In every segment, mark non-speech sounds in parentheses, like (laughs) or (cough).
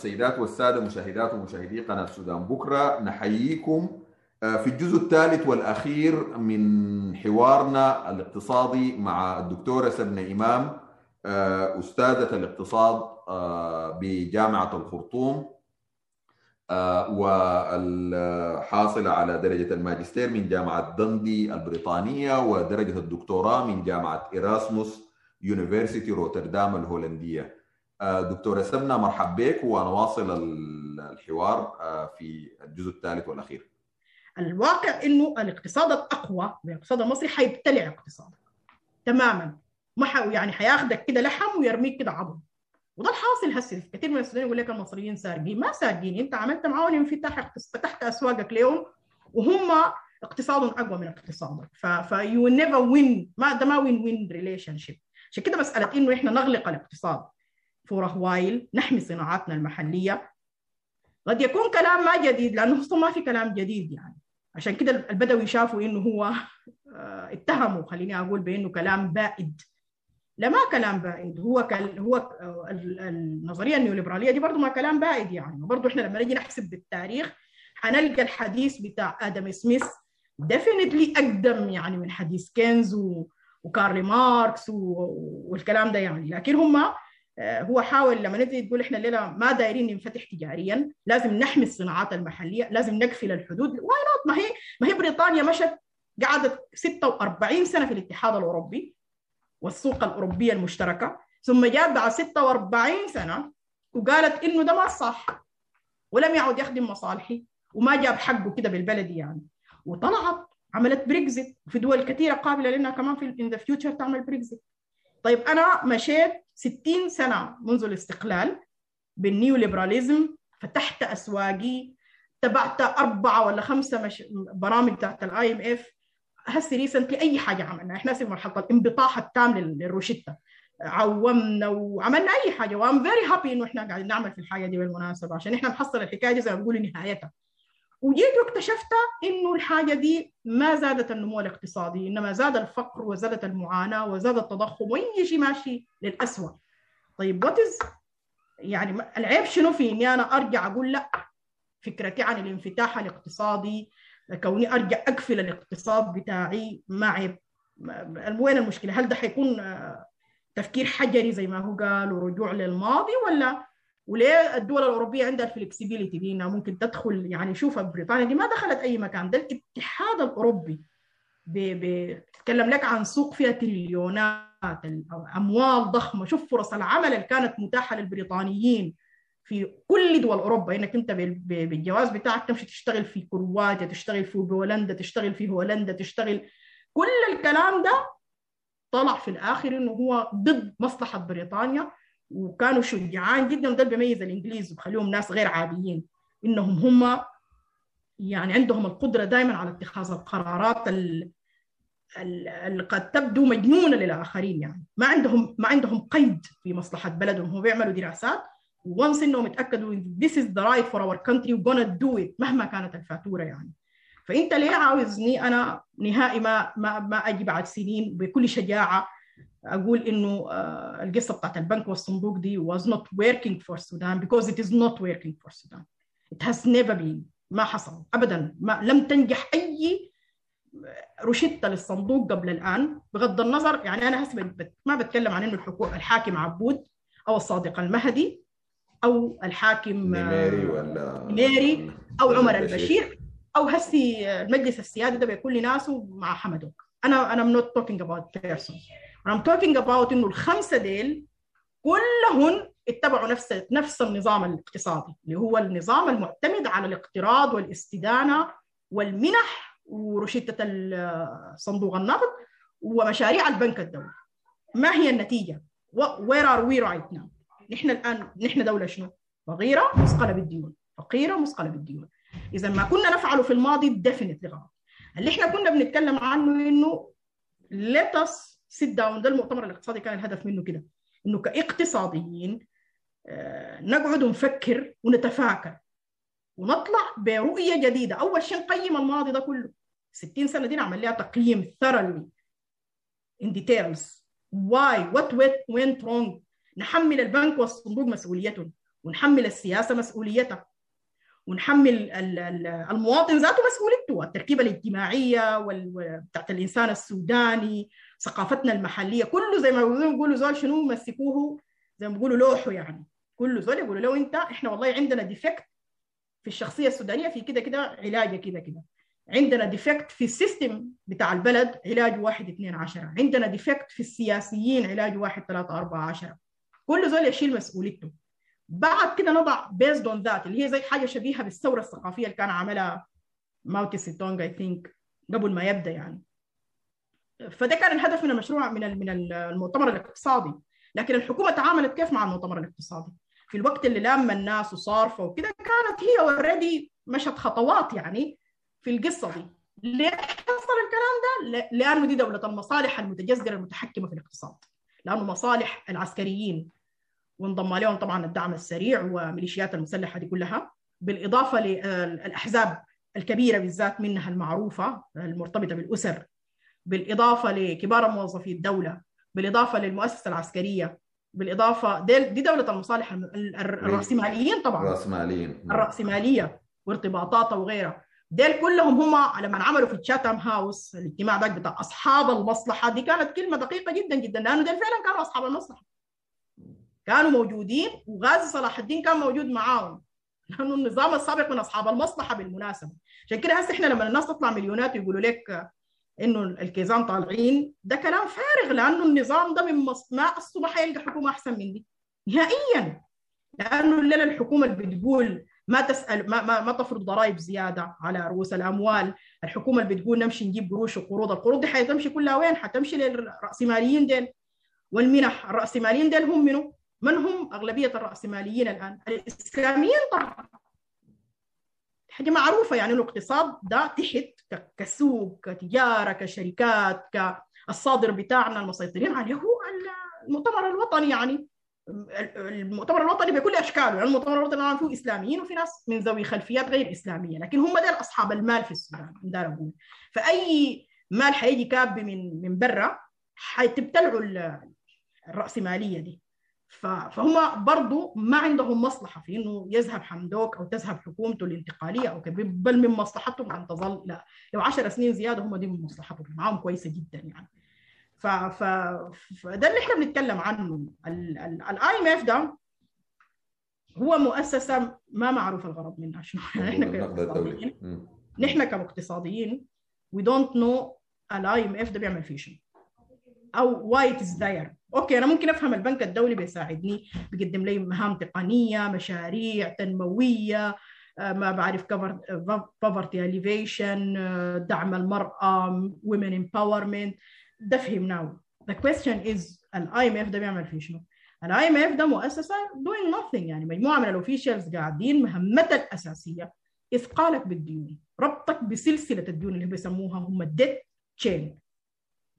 السيدات والسادة مشاهدات ومشاهدي قناة السودان بكرة نحييكم في الجزء الثالث والأخير من حوارنا الاقتصادي مع الدكتورة سبنة إمام أستاذة الاقتصاد بجامعة الخرطوم والحاصلة على درجة الماجستير من جامعة دندي البريطانية ودرجة الدكتوراه من جامعة إراسموس University روتردام الهولندية. دكتورة سبنا مرحب بك ونواصل الحوار في الجزء الثالث والأخير. الواقع إنه الاقتصاد الأقوى الاقتصاد المصري حيبتلع اقتصادك تماما. ما يعني حياخدك كده لحم ويرميك كده عظم وده الحاصل هسه. كثير من السودانيين يقول لك المصريين سارقين. ما سارقين. أنت عملت معاهم انفتاح فتحت أسواقك لهم وهم اقتصادهم أقوى من اقتصادك ف ف you never win ما ده ما win-win relationship عشان كده مسألة إنه إحنا نغلق الاقتصاد. فور وايل نحمي صناعاتنا المحلية. قد يكون كلام ما جديد لأنه أصلا ما في كلام جديد يعني. عشان كده البدوي شافوا إنه هو اتهموا خليني أقول بإنه كلام بائد. لا ما كلام بائد. هو كل هو النظرية النيوليبرالية دي برضه ما كلام بائد يعني. برضه إحنا لما نيجي نحسب بالتاريخ حنلقى الحديث بتاع آدم سميث. definitely أقدم يعني من حديث كينز. وكارل ماركس. والكلام ده يعني. لكن هم هو حاول لما نجي تقول إحنا الليلة ما دايرين ننفتح تجاريا لازم نحمي الصناعات المحلية لازم نقفل الحدود. why ما هي ما هي بريطانيا مشت قعدت 46 سنة في الاتحاد الأوروبي والسوق الأوروبية المشتركة ثم جاءت بعد 46 سنة وقالت إنه ده ما صح ولم يعد يخدم مصالحي وما جاب حقه كده بالبلدي يعني. وطلعت عملت بريكزيت وفي دول كثيرة قابلة لانها كمان في in the future تعمل بريكزيت طيب أنا مشيت 60 سنة منذ الاستقلال بال neoliberalism فتحت أسواقي تبعت أربعة ولا خمسة مش... برامج بتاعت ال IMF هسه recently أي حاجة عملنا إحنا في مرحلة الانبطاح التام للروشتة. عومنا وعملنا أي حاجة. و I'm very happy إنه إحنا قاعدين نعمل في الحاجة دي بالمناسبة عشان إحنا نحصل الحكاية دي زي ما بيقولوا نهايتها. وجيت واكتشفت إنه الحاجة دي ما زادت النمو الاقتصادي إنما زاد الفقر وزادت المعاناة وزاد التضخم وأي شيء ماشي للاسوء طيب وات يعني العيب شنو في إني أنا أرجع أقول لا فكرتي عن الانفتاح الاقتصادي كوني أرجع أقفل الاقتصاد بتاعي ما عيب. وين المشكلة؟ هل ده حيكون تفكير حجري زي ما هو قال ورجوع للماضي ولا وليه الدول الأوروبية عندها الفلكسبيليتي دي إنها ممكن تدخل يعني شوف بريطانيا دي ما دخلت أي مكان ده الاتحاد الأوروبي. بتتكلم لك عن سوق فيها تريليونات أموال ضخمة. شوف فرص العمل اللي كانت متاحة للبريطانيين في كل دول أوروبا. إنك أنت بالجواز بتاعك تمشي تشتغل في كرواتيا تشتغل في بولندا تشتغل في هولندا تشتغل. كل الكلام ده طلع في الآخر إنه هو ضد مصلحة بريطانيا. وكانوا شجعان جدا وده اللي بيميز الإنجليز وبخليهم ناس غير عاديين إنهم هم يعني عندهم القدرة دائما على اتخاذ القرارات اللي قد تبدو مجنونة للآخرين يعني. ما عندهم ما عندهم قيد في مصلحة بلدهم هم بيعملوا دراسات وانس إنهم يتأكدوا this is the right for our country we're gonna do it مهما كانت الفاتورة يعني. فإنت ليه عاوزني أنا نهائي ما ما ما أجي بعد سنين بكل شجاعة أقول إنه القصة بتاعت البنك والصندوق دي was not working for Sudan because it is not working for Sudan. It has never been ما حصل ابدا ما لم تنجح أي روشته للصندوق قبل الآن. بغض النظر يعني أنا هسه ما بتكلم عن إنه الحكومة الحاكم عبود أو الصادق المهدي أو الحاكم نميري ولا نميري أو عمر البشير أو هسي المجلس السيادي ده بيكون لناسه مع حمدوك. أنا أنا not talking about persons. I'm talking about إنه الخمسة ديل كلهن اتبعوا نفس نفس النظام الاقتصادي اللي هو النظام المعتمد على الاقتراض والاستدانة والمنح ورشدة صندوق النقد ومشاريع البنك الدولي ما هي النتيجة؟ where are we right now؟ نحن الآن نحن دولة شنو؟ فقيرة مثقلة بالديون فقيرة مثقلة بالديون إذا ما كنا نفعله في الماضي definitely غلط اللي إحنا كنا بنتكلم عنه إنه let us sit down. ده المؤتمر الاقتصادي كان الهدف منه كده إنه كاقتصاديين نقعد ونفكر ونتفاكر ونطلع برؤية جديدة. أول شيء نقيم الماضي ده كله. 60 سنة دي نعمل لها تقييم thoroughly in details. Why? What went wrong? نحمل البنك والصندوق مسؤوليتهم ونحمل السياسة مسؤوليتها. ونحمل المواطن ذاته مسؤوليته التركيبة الاجتماعية بتاعت الإنسان السوداني ثقافتنا المحلية كله زي ما بيقولوا زول شنو مسكوه؟ زي ما بيقولوا لوحه يعني. كله زول يقولوا له انت إحنا والله عندنا defect في الشخصية السودانية في كده كده علاجه كده كده. عندنا defect في ال system بتاع البلد علاج واحد اثنين عشرة. عندنا defect في السياسيين علاج واحد ثلاثة أربعة عشرة. كل زول يشيل مسؤوليته. بعد كده نضع based on that اللي هي زي حاجة شبيهة بالثورة الثقافية اللي كان عملها ماو تسي تونغ I think قبل ما يبدأ يعني. فده كان الهدف من المشروع من من المؤتمر الاقتصادي. لكن الحكومة تعاملت كيف مع المؤتمر الاقتصادي؟ في الوقت اللي لام الناس وصارفة وكده كانت هي already مشت خطوات يعني في القصة دي. ليه حصل الكلام ده؟ لأنه دي دولة المصالح المتجذرة المتحكمة في الاقتصاد لأنه مصالح العسكريين. وانضم لهم طبعا الدعم السريع وميليشيات المسلحة دي كلها بالإضافة للاحزاب الكبيرة بالذات منها المعروفة المرتبطة بالأسر بالإضافة لكبار موظفي الدولة بالإضافة للمؤسسة العسكرية بالإضافة دي, دي دولة المصالح الرأسماليين طبعا. الرأسماليين. الرأسمالية وارتباطاتها وغيرها ديل كلهم هم لما عملوا في تشاتام هاوس الاجتماع ده بتاع أصحاب المصلحة دي كانت كلمة دقيقة جدا جدا لأنه ديل فعلا كانوا أصحاب المصلحة. كانوا موجودين وغازي صلاح الدين كان موجود معاهم. لأنه النظام السابق من أصحاب المصلحة بالمناسبة. عشان كده هسه إحنا لما الناس تطلع مليونات ويقولوا لك إنه الكيزان طالعين ده كلام فارغ لأنه النظام ده من مص... ما أصله ما حيلقى حكومة أحسن من دي نهائيا. لأنه الليلة الحكومة اللي بتقول ما تسال ما ما, ما تفرض ضرائب زيادة على رؤوس الأموال، الحكومة اللي بتقول نمشي نجيب قروش وقروض، القروض دي حتمشي كلها وين؟ حتمشي للراسماليين ديل. والمنح، الرأسماليين ديل هم منو؟ من هم أغلبية الرأسماليين الآن؟ الإسلاميين طبعا. حاجة معروفة يعني الاقتصاد ده تحت كسوق كتجارة كشركات كالصادر بتاعنا المسيطرين عليه هو المؤتمر الوطني يعني المؤتمر الوطني بكل أشكاله يعني المؤتمر الوطني فيه إسلاميين وفي ناس من ذوي خلفيات غير إسلامية لكن هم دول أصحاب المال في السودان ده أقول فأي مال حيجي كاب من من برا حتبتلعوا الرأسمالية دي فهم برضو ما عندهم مصلحة في إنه يذهب حمدوك أو تذهب حكومته الانتقالية أو كبير بل من مصلحتهم أن تظل لا لو عشر سنين زيادة هم دي من مصلحتهم معاهم كويسة جدا يعني. ف... ف... فده اللي إحنا بنتكلم عنه. ال IMF ده هو مؤسسة ما معروف الغرض منها شنو؟ إحنا كاقتصاديين. نحن كاقتصاديين we don't know ال IMF ده بيعمل فيه شنو. أو why it is there okay أنا ممكن أفهم البنك الدولي بيساعدني بيقدم لي مهام تقنية مشاريع تنموية ما بعرف poverty alleviation دعم المرأة women empowerment. ده فهمناه the question is ال IMF ده بيعمل فيه شنو؟ ال IMF ده مؤسسة doing nothing يعني مجموعة من ال officials قاعدين مهمتها الأساسية. إثقالك بالديون ربطك بسلسلة الديون اللي بيسموها هم ال debt chain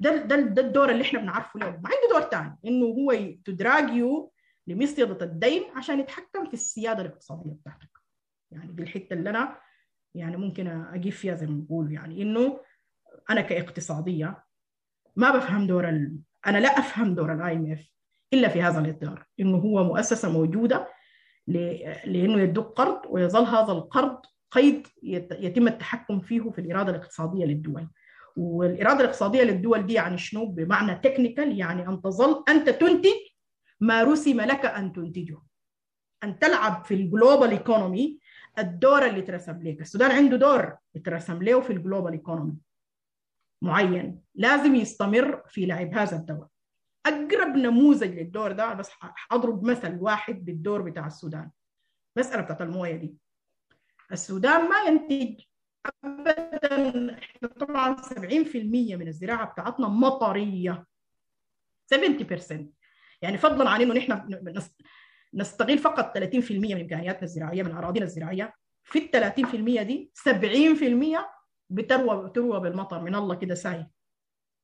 ده ده ده الدور اللي إحنا بنعرفه له ما عنده دور ثاني إنه هو تدرجه لمصيدة الدين عشان يتحكم في السيادة الاقتصادية بتاعتك. يعني دي الحتة اللي أنا يعني ممكن أجيب فيها زي ما بقول. يعني إنه أنا كاقتصادية ما بفهم دور ال... أنا لا أفهم دور ال IMF إلا في هذا الإطار. إنه هو مؤسسة موجودة ل... لإنه يديك قرض ويظل هذا القرض قيد يتم التحكم فيه في الإرادة الاقتصادية للدول. والإرادة الاقتصادية للدول دي يعني شنو؟ بمعنى technical يعني أن تظل أنت تنتج ما رسم لك أن تنتجه. أن تلعب في ال global economy الدور اللي ترسم لك السودان عنده دور يترسم له في ال global economy معين. لازم يستمر في لعب هذا الدور. أقرب نموذج للدور ده بس حضرب مثل واحد بالدور بتاع السودان. مسألة بتاعت الموية دي. السودان ما ينتج ابدا إحنا طبعا 70% من الزراعة بتاعتنا مطرية. 70% يعني فضلا عن إنه نحن نستغل فقط 30% من إمكانياتنا الزراعية من أراضينا الزراعية. في ال 30% دي 70% بتروى بتروى بالمطر. من الله كده ساي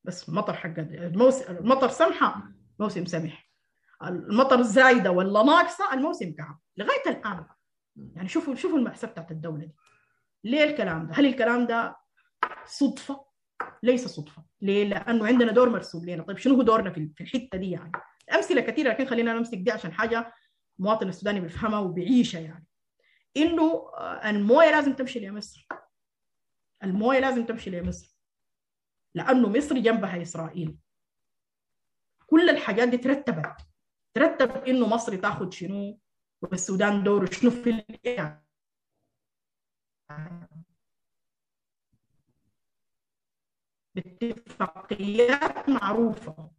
بس مطر حق الموسم المطر سمحة موسم سمح. المطر زايدة ولا ناقصة الموسم كعب. لغاية الآن. يعني شوفوا شوفوا المأساة بتاعت الدولة دي. ليه الكلام ده؟ هل الكلام ده صدفة؟ ليس صدفة، ليه؟ لأنه عندنا دور مرسوم لنا، طيب شنو هو دورنا في الحتة دي يعني؟ أمثلة كثيرة لكن خلينا نمسك دي عشان حاجة المواطن السوداني بيفهمها وبيعيشها يعني إنه الموية لازم تمشي لمصر الموية لازم تمشي لمصر لأنه مصر جنبها إسرائيل كل الحاجات دي ترتبت ترتب إنه مصر تاخذ شنو والسودان دوره شنو في باتفاقيات معروفة.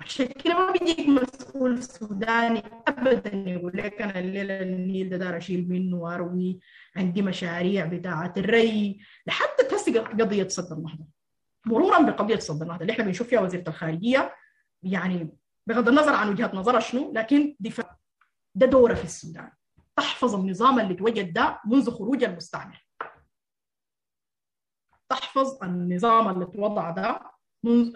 عشان كده ما بيجيك مسؤول سوداني ابدا يقول لك أنا الليلة النيل ده دار أشيل منه وأروي عندي مشاريع بتاعة الري لحتى تهسي قضية صد النهضة. مرورا بقضية صد النهضة اللي إحنا بنشوف فيها وزيرة الخارجية يعني بغض النظر عن وجهة نظرها شنو لكن دفاع ده دوره في السودان. تحفظ النظام اللي توجد ده منذ خروج المستعمر. تحفظ النظام اللي توضع ده.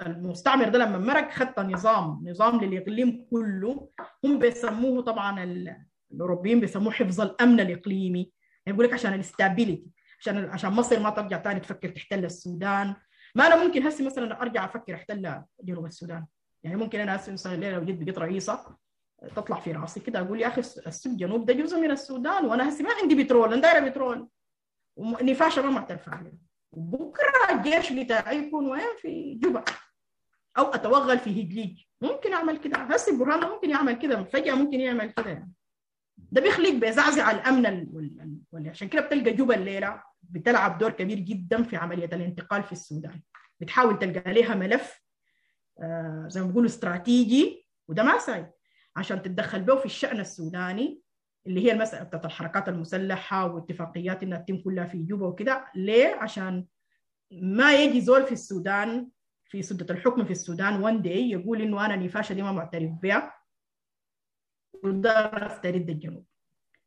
المستعمر ده لما مرق خط نظام نظام للإقليم كله. هم بيسموه طبعا الأوروبيين بيسموه حفظ الأمن الإقليمي. يعني يقول لك عشان ال stability عشان عشان مصر ما ترجع ثاني تفكر تحتل السودان. ما أنا ممكن هسه مثلا أرجع أفكر أحتل جنوب السودان. يعني ممكن أنا هسه مثلا الليلة لو جيت بقيت رئيسه تطلع في رأسي كده أقول يا أخي السود جنوب ده جزء من السودان وأنا هسه ما عندي بترول أنا دايرة بترول. ونفاشه ما معترف عليه بكره الجيش بتاعي يكون وين في جوبا. أو أتوغل في هجليج. ممكن أعمل كده. هسه برهان ممكن يعمل كده. فجأة ممكن يعمل كده يعني. ده بيخليك بيزعزع الأمن وال... عشان كده بتلقى جوبا الليلة بتلعب دور كبير جدا في عملية الانتقال في السودان. بتحاول تلقى لها ملف آه زي ما بيقولوا استراتيجي وده ما ساي عشان تتدخل به في الشأن السوداني اللي هي المساله بتاعت الحركات المسلحة واتفاقيات انها تتم كلها في جوبا وكده. ليه؟ عشان ما يجي زول في السودان في سدة الحكم في السودان وان داي يقول إنه أنا نفاشه دي ما معترف بها وده أسترد الجنوب.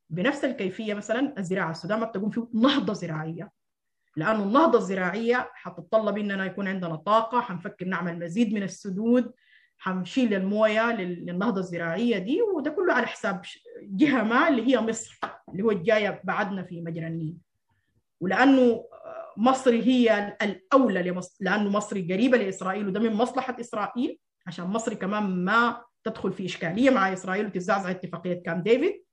بنفس الكيفية مثلا الزراعة. السودان ما بتقوم فيه نهضة زراعية. لأنه النهضة الزراعية حتتطلب إننا يكون عندنا طاقة حنفكر نعمل مزيد من السدود حنشيل الموية للنهضة الزراعية دي وده كله على حساب جهة ما اللي هي مصر اللي هو الجاية بعدنا في مجرى النيل. ولأنه مصر هي الأولى لمصر لأنه مصر قريبة لإسرائيل وده من مصلحة إسرائيل عشان مصر كمان ما تدخل في إشكالية مع إسرائيل وتزعزع اتفاقية كام ديفيد.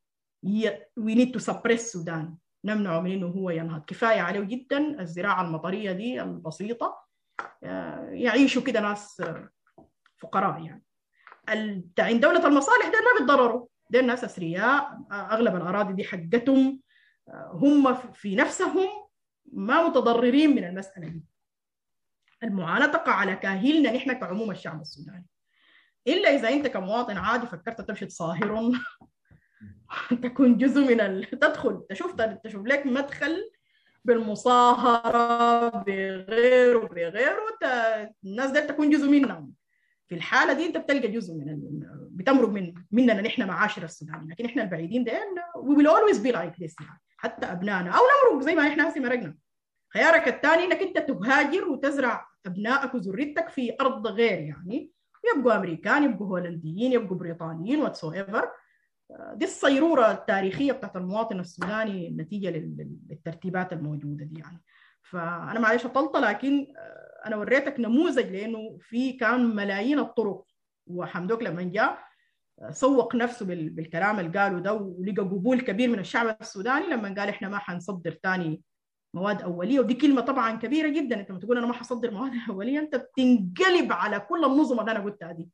we need to suppress السودان نمنعه من إنه هو ينهض. كفاية عليه جدا الزراعة المطرية دي البسيطة. يعيشوا كده ناس فقراء يعني. دولة المصالح ده ما بيتضرروا ده الناس أثرياء أغلب الأراضي دي حقتهم. هم في نفسهم ما متضررين من المسألة دي. المعاناة تقع على كاهلنا نحن كعموم الشعب السوداني. إلا إذا أنت كمواطن عادي فكرت تمشي تصاهر (laughs) تكون جزء من ال... تدخل. تشوف تشوف لك مدخل بالمصاهرة بغيره بغيره الناس دي تكون جزء منهم. في الحالة دي انت بتلقى جزء من بتمرق من مننا نحن معاشر السودانيين لكن إحنا البعيدين ده will always be like this يعني. حتى أبنائنا. أو نمرق زي ما إحنا هسه مرقنا. خيارك الثاني إنك أنت تهاجر وتزرع أبنائك وذريتك في أرض غير يعني. يبقوا أمريكان يبقوا هولنديين يبقوا بريطانيين whatsoever دي الصيرورة التاريخية بتاعت المواطن السوداني نتيجة للترتيبات الموجودة دي يعني. فأنا معلش طلطه لكن أنا وريتك نموذج لأنه في كان ملايين الطرق وحمدوك لما جاء سوق نفسه بالكلام اللي قاله ده ولقى قبول كبير من الشعب السوداني لما قال إحنا ما حنصدر ثاني مواد أولية. ودي كلمة طبعا كبيرة جدا. أنت لما تقول أنا ما حصدر مواد (laughs) أولية أنت بتنقلب على كل النظم اللي أنا قلتها دي.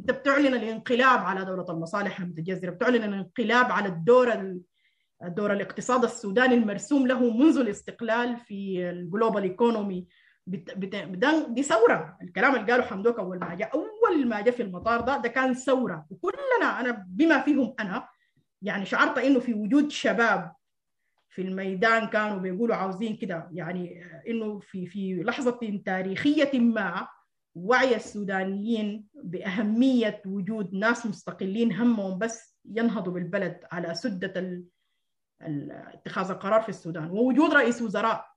أنت بتعلن الانقلاب على دولة المصالح المتجذره بتعلن الانقلاب على الدور الدور الاقتصاد السوداني المرسوم له منذ الاستقلال في الجلوبال إيكونومي. دي ثورة الكلام اللي قاله حمدوك أول ما جاء أول ما جاء في المطار ده ده كان ثورة وكلنا أنا بما فيهم أنا يعني شعرت إنه في وجود شباب في الميدان كانوا بيقولوا عاوزين كده يعني إنه في في لحظة تاريخية ما وعي السودانيين بأهمية وجود ناس مستقلين همهم بس ينهضوا بالبلد على سدة. اتخاذ القرار في السودان. ووجود رئيس وزراء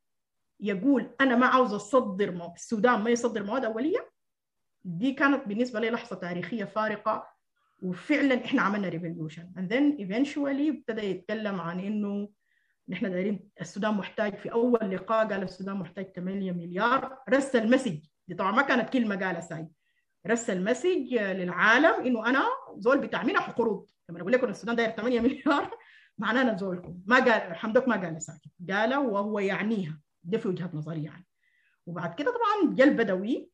يقول أنا ما عاوز أصدر مو... السودان ما يصدر مواد أولية. دي كانت بالنسبة لي لحظة تاريخية فارقة. وفعلا إحنا عملنا revolution and then eventually ابتدى يتكلم عن إنه نحن دايرين السودان محتاج في أول لقاء قال السودان محتاج 8 مليار. رسل message. دي طبعا ما كانت كلمة قالها ساي رسل message للعالم إنه أنا زول بتاع منح قروض لما أقول لكم السودان داير 8 مليار معناه نزولكم ما قال حمدوك ما قال ساكت. قال وهو يعنيها. ده في وجهة نظري يعني. وبعد كده طبعا جا البدوي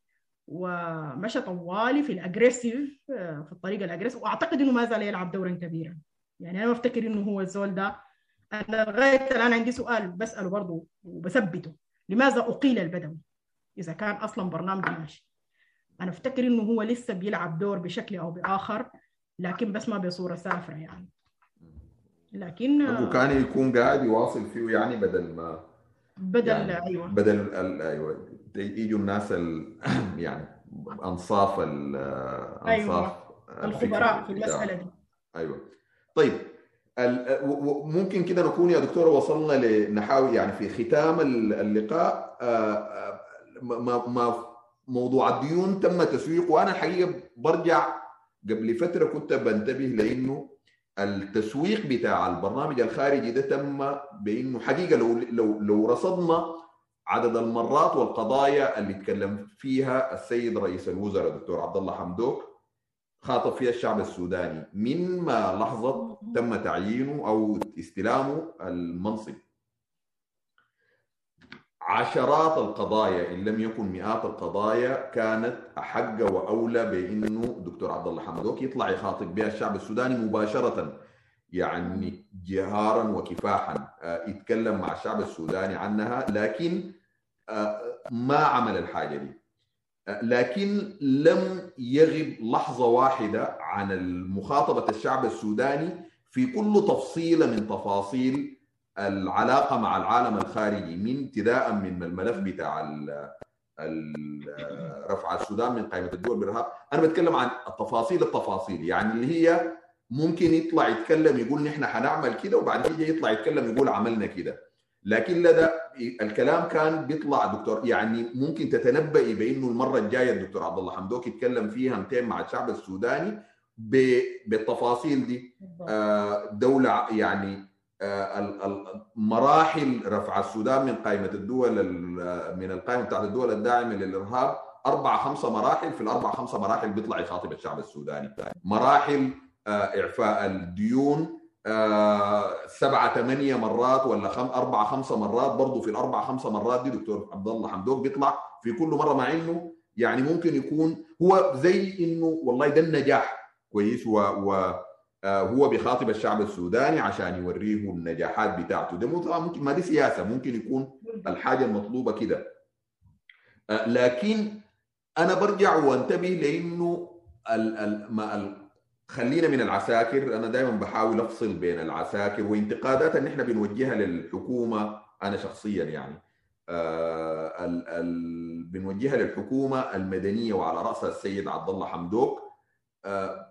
ومشى طوالي في ال aggressive في الطريقة ال aggressive وأعتقد إنه ما زال يلعب دورا كبيرا. يعني أنا ما أفتكر إنه هو الزول ده. أنا لغاية الآن عندي سؤال بسأله برضه وبثبته. لماذا أقيل البدوي إذا كان أصلا برنامج ماشي؟ أنا أفتكر إنه هو لسه بيلعب دور بشكل أو بآخر لكن بس ما بصورة سافرة يعني. لكن وكان يكون قاعد يواصل فيه يعني بدل ما بدل يعني أيوه. بدل أيوه. يجوا الناس ال... (clears throat) يعني أنصاف ال... أنصاف الخبراء في. المسألة دي. أيوه. طيب ممكن كده نكون يا دكتور وصلنا لنحاول يعني في ختام ال- اللقاء. آه، آه، ما ما موضوع الديون تم تسويقه. وأنا الحقيقة برجع قبل فترة كنت بنتبه لإنه التسويق بتاع البرنامج الخارجي ده تم بإنه حقيقة لو لو لو رصدنا عدد المرات والقضايا اللي تكلم فيها السيد رئيس الوزراء الدكتور عبد الله حمدوك خاطب فيها الشعب السوداني. من ما لحظة تم تعيينه أو استلامه المنصب؟ عشرات القضايا إن لم يكن مئات القضايا كانت أحق وأولى بإنه دكتور عبد الله حمدوك يطلع يخاطب بها الشعب السوداني مباشرة يعني جهارا وكفاحا آه، يتكلم مع الشعب السوداني عنها لكن آه، ما عمل الحاجة دي. آه، لكن لم يغب لحظة واحدة عن المخاطبة الشعب السوداني في كل تفصيله من تفاصيل العلاقة مع العالم الخارجي من ابتداء من الملف بتاع رفع السودان من قائمة الدول بالإرهاب. أنا بتكلم عن التفاصيل التفاصيل يعني اللي هي ممكن يطلع يتكلم يقول نحن حنعمل كده وبعد كده يطلع يتكلم يقول عملنا كده. لكن لدى الكلام كان بيطلع دكتور يعني ممكن تتنبئي بإنه المرة الجاية الدكتور عبد الله حمدوك يتكلم فيها 200 مع الشعب السوداني بالتفاصيل دي. آه، دولة يعني مراحل رفع السودان من قائمة الدول ال- من القائمة بتاعت الدول الداعمة للإرهاب. أربع خمسة مراحل في الأربع خمسة مراحل بيطلع يخاطب الشعب السوداني. مراحل آه، إعفاء الديون آه، سبعة ثمانية مرات ولا خم أربعة خمسة مرات. برضو في الأربعة خمسة مرات دي دكتور عبد الله حمدوك بيطلع في كل مرة مع إنه يعني ممكن يكون هو زي إنه والله ده النجاح كويس و, و آه، هو بيخاطب الشعب السوداني عشان يوريه النجاحات بتاعته. ده ممكن ما دي سياسة ممكن يكون الحاجة المطلوبة كده. آه، لكن أنا برجع وانتبه لإنه ال ال ما ال خلينا من العساكر. أنا دائما بحاول أفصل بين العساكر وانتقادات ان إحنا بنوجهها للحكومة أنا شخصيا يعني. آه ال ال بنوجهها للحكومة المدنية وعلى راسها السيد عبد الله حمدوك. آه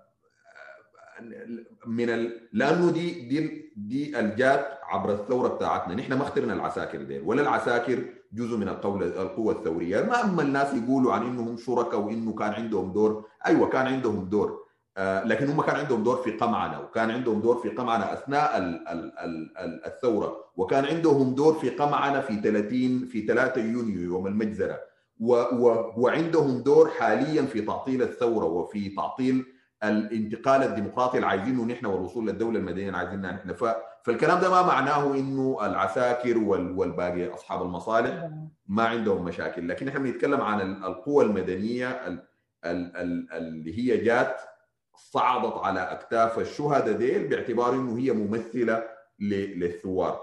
من ال... لأنه دي دي دي الجات عبر الثورة بتاعتنا. نحن ما اخترنا العساكر ديل ولا العساكر جزء من القوة القوة الثورية. ما أما الناس يقولوا عن إنهم شركاء وإنه كان عندهم دور أيوة كان عندهم دور. آه لكن هم كان عندهم دور في قمعنا وكان عندهم دور في قمعنا أثناء ال ال ال ال الثورة وكان عندهم دور في قمعنا في 30 في 3 يونيو يوم المجزرة. و و وعندهم دور حاليا في تعطيل الثورة وفي تعطيل الانتقال الديمقراطي اللي عايزينه نحن والوصول للدولة المدنية اللي عايزينها نحن. فالكلام ده ما معناه إنه العساكر وال... والباقي أصحاب المصالح ما عندهم مشاكل لكن إحنا بنتكلم عن ال- القوى المدنية ال... ال... ال... اللي هي جات صعدت على أكتاف الشهداء ديل باعتبار إنه هي ممثلة. للثوار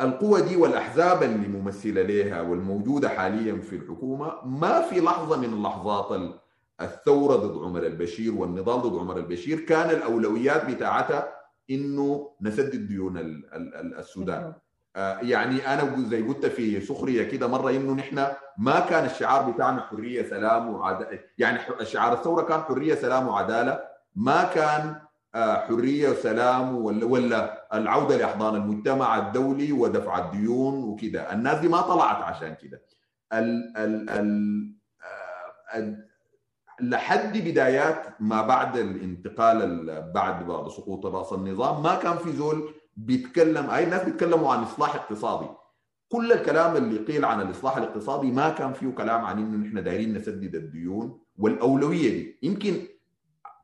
القوى دي والأحزاب اللي ممثلة لها والموجودة حاليا في الحكومة ما في لحظة من اللحظات ال... الثورة ضد عمر البشير والنضال ضد عمر البشير كان الأولويات بتاعتها إنه نسدد ديون ال- ال- ال- السودان. آه، يعني أنا زي قلت في سخرية كده مرة إنه نحن ما كان الشعار بتاعنا حرية سلام وعداله يعني شعار الثورة كان حرية سلام وعدالة. ما كان آه، حرية وسلام ولا ولا العودة لأحضان المجتمع الدولي ودفع الديون وكده. الناس دي ما طلعت عشان كده. ال ال ال آه، ال- لحد بدايات ما بعد الانتقال ال- بعد بعد سقوط رأس النظام ما كان في زول بيتكلم أي الناس بيتكلموا عن إصلاح اقتصادي. كل الكلام اللي قيل عن الإصلاح الاقتصادي ما كان فيه كلام عن إنه نحن دايرين نسدد الديون والأولوية دي. يمكن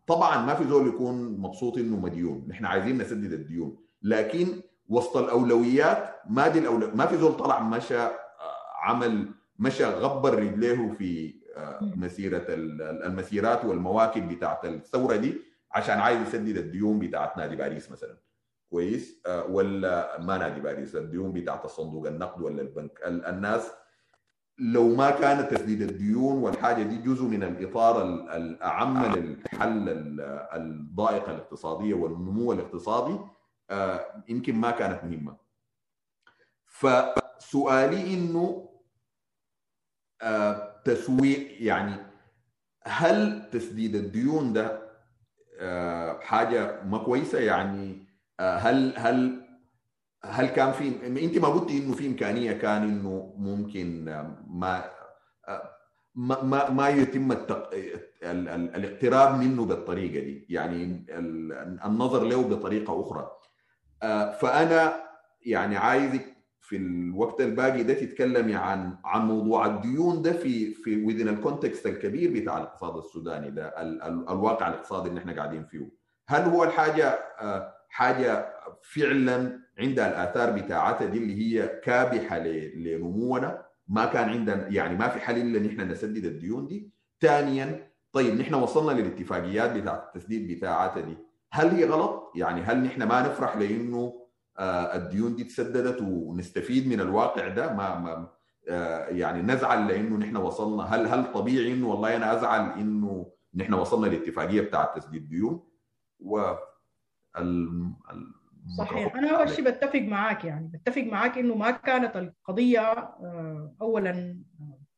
طبعا ما في زول يكون مبسوط إنه مديون. نحن عايزين نسدد الديون. لكن وسط الأولويات ما دي الأولو... ما في زول طلع مشى عمل مشى غبر رجليه في مسيرة المسيرات والمواكب بتاعت الثورة دي عشان عايز يسدد الديون بتاعت نادي باريس مثلا. كويس؟ ولا ما نادي باريس؟ الديون بتاعت الصندوق النقد ولا البنك؟ الناس لو ما كان تسديد الديون والحاجة دي جزء من الإطار الأعم للحل الضائقه الاقتصاديه والنمو الاقتصادي يمكن ما كانت مهمة. فسؤالي إنه تسويق يعني هل تسديد الديون ده حاجة ما كويسة يعني؟ هل هل هل كان في أنت ما قلتي إنه في إمكانية كان إنه ممكن ما ما ما, ما يتم التق... ال... ال... الاقتراب منه بالطريقة دي يعني ال... النظر له بطريقة أخرى. فأنا يعني عايزك في الوقت الباقي ده تتكلمي عن عن موضوع الديون ده في في within ال context الكبير بتاع الاقتصاد السوداني ده ال... ال... الواقع الاقتصادي اللي إحنا قاعدين فيه. هل هو الحاجة حاجة فعلا عندها الآثار بتاعتها دي اللي هي كابحة لنمونا؟ ما كان عندنا يعني ما في حل إلا إن إحنا نسدد الديون دي. ثانيا طيب نحن وصلنا للاتفاقيات بتاعت التسديد بتاعتها دي. هل هي غلط؟ يعني هل نحن ما نفرح لإنه الديون دي تسددت ونستفيد من الواقع ده ما, ما يعني نزعل لأنه نحن وصلنا هل هل طبيعي إنه والله أنا أزعل إنه نحن وصلنا للاتفاقية بتاعت تسديد ديون؟ و صحيح. أنا أول شيء بتفق معاك يعني بتفق معاك إنه ما كانت القضية اولا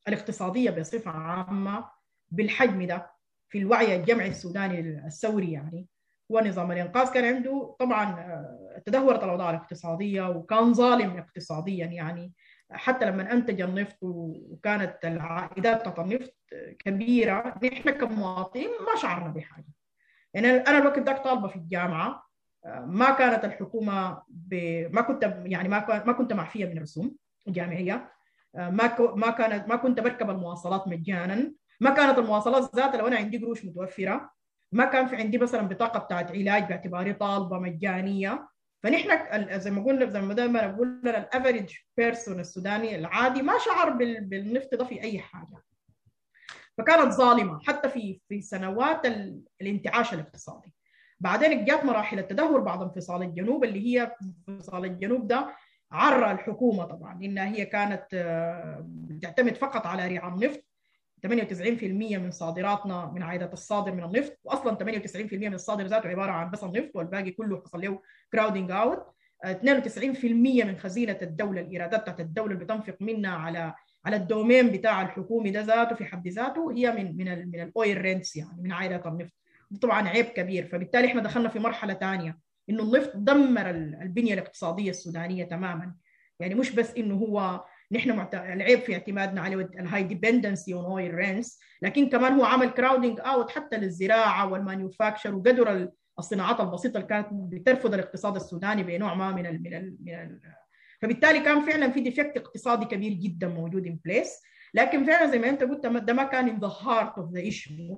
الاقتصادية بصفة عامة بالحجم ده في الوعي الجمعي السوداني الثوري يعني. ونظام الإنقاذ كان عنده طبعا تدهورت الأوضاع الاقتصادية وكان ظالم اقتصاديا يعني. حتى لما أنتج النفط وكانت العائدات بتاعت النفط كبيرة نحن كمواطنين ما شعرنا بحاجة. يعني أنا الوقت ذاك طالبة في الجامعة ما كانت الحكومة ب... ما كنت يعني ما ما كنت معفية من الرسوم الجامعية. ما ك... ما كانت ما كنت بركب المواصلات مجانا. ما كانت المواصلات ذاتها لو أنا عندي قروش متوفرة ما كان في عندي مثلا بطاقة بتاعت علاج باعتباري طالبة مجانية. فنحن زي ما قلنا زي ما دائما بقول ال average person السوداني العادي ما شعر بال... بالنفط ده في أي حاجة. فكانت ظالمة حتى في في سنوات الانتعاش الاقتصادي. بعدين جات مراحل التدهور بعد انفصال الجنوب اللي هي انفصال الجنوب ده عرى الحكومة طبعا إنها هي كانت تعتمد فقط على ريع النفط. 98% من صادراتنا من عائدات الصادر من النفط واصلا 98% من الصادر ذاته عبارة عن بس النفط والباقي كله حصل له crowding out 92% من خزينة الدولة الإيرادات بتاعت الدولة اللي بتنفق منها على على ال domain بتاع الحكومي ده ذاته في حد ذاته هي من من من ال oil rents يعني من عائدات النفط. طبعا عيب كبير. فبالتالي إحنا دخلنا في مرحلة ثانية إنه النفط دمر البنية الاقتصادية السودانية تماما. يعني مش بس إنه هو نحن معت... العيب في اعتمادنا على ال high dependency on oil rents لكن كمان هو عمل crowding out حتى للزراعة وال manufacture وقدر الصناعات البسيطة اللي كانت بترفد الاقتصاد السوداني بنوع ما من ال من ال من ال فبالتالي كان فعلا في defect اقتصادي كبير جدا موجود in place لكن فعلا زي ما انت قلت ده ما كان in the heart of the issue.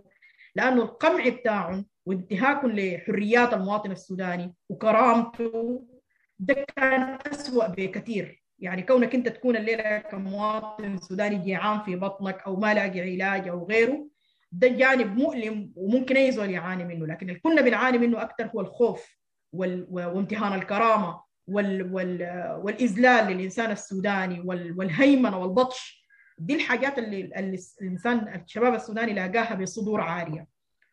لأنه القمع بتاعهم وانتهاك لحريات المواطن السوداني وكرامته ده كان اسوء بكثير. يعني كونك انت تكون الليلة كمواطن سوداني جيعان في بطنك أو ما لاقي علاج أو غيره ده جانب مؤلم وممكن أي زول يعاني منه. لكن اللي كنا بنعاني منه أكثر هو الخوف وال... وامتهان الكرامة وال... وال... والإذلال للإنسان السوداني وال... والهيمنة والبطش. دي الحاجات اللي, اللي الإنسان الشباب السوداني لاقاها بصدور عاريه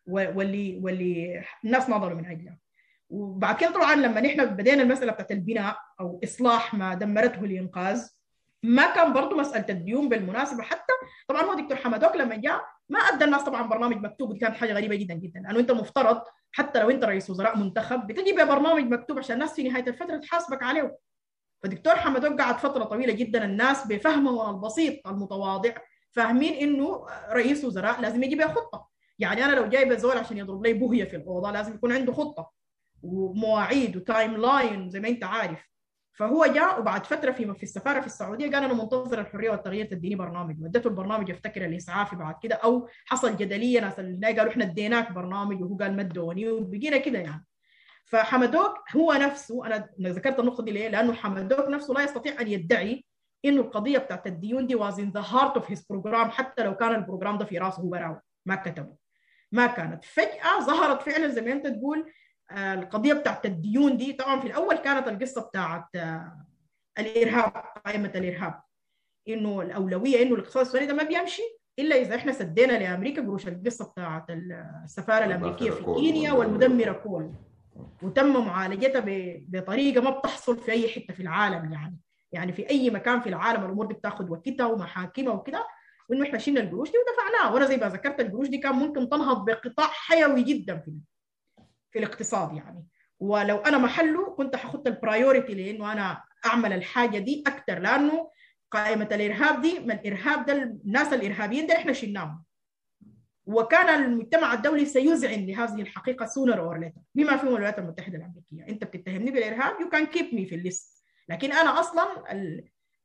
واللي واللي الناس نظروا من أجلها. وبعد كده طبعا لما نحن بدينا المسألة بتاعت البناء أو إصلاح ما دمرته الإنقاذ ما كان برضه مسألة الديون بالمناسبة. حتى طبعا هو دكتور حمدوك لما جاء ما أدى الناس طبعا برنامج مكتوب دي كانت حاجة غريبة جدا جدا. لأنه أنت مفترض حتى لو أنت رئيس وزراء منتخب بتجي ببرنامج مكتوب عشان الناس في نهاية الفترة تحاسبك عليه. فدكتور حمدوك قعد فترة طويلة جدا الناس بفهمه البسيط المتواضع فاهمين إنه رئيس وزراء لازم يجي بخطة. يعني أنا لو جايبه زول عشان يضرب لي بوهية في الأوضة لازم يكون عنده خطة. ومواعيد و timeline زي ما انت عارف. فهو جاء وبعد فترة في في السفارة في السعودية قال أنا منتظر الحرية والتغيير تديني برنامج. ودته البرنامج افتكر الاسعافي بعد كده أو حصل جدلية ناس اللي قالوا إحنا اديناك برنامج وهو قال ما ادوني وبقينا كده يعني. فحمدوك هو نفسه أنا ذكرت النقطة دي ليه؟ لأنه حمدوك نفسه لا يستطيع أن يدعي إنه القضية بتاعت الديون دي was in the heart of his program حتى لو كان ال program ده في راسه هو ما كتبه. ما كانت. فجأة ظهرت فعلا زي ما انت تقول القضية بتاعت الديون دي طبعا في الأول كانت القصة بتاعت الإرهاب قائمة الإرهاب. إنه الأولوية إنه الاقتصاد السوداني ده ما بيمشي إلا إذا إحنا سدينا لأمريكا قروش القصة بتاعت السفارة الأمريكية في كينيا والمدمرة كول وتم معالجتها بطريقة ما بتحصل في أي حتة في العالم يعني. يعني في أي مكان في العالم الأمور دي بتاخذ وقتها ومحاكمها وكده وإنه إحنا شلنا القروش دي ودفعناها. وأنا زي ما ذكرت القروش دي كان ممكن تنهض بقطاع حيوي جدا في في الاقتصاد يعني. ولو أنا محله كنت حاخد البرايورتي لأنه أنا أعمل الحاجة دي أكثر لأنه قائمة الإرهاب دي من الارهاب ده الناس الإرهابيين ده إحنا شلناهم. وكان المجتمع الدولي سيذعن لهذه الحقيقة sooner or later بما فيهم الولايات المتحدة الأمريكية. أنت بتتهمني بالإرهاب؟ you can keep me في ال list لكن أنا أصلا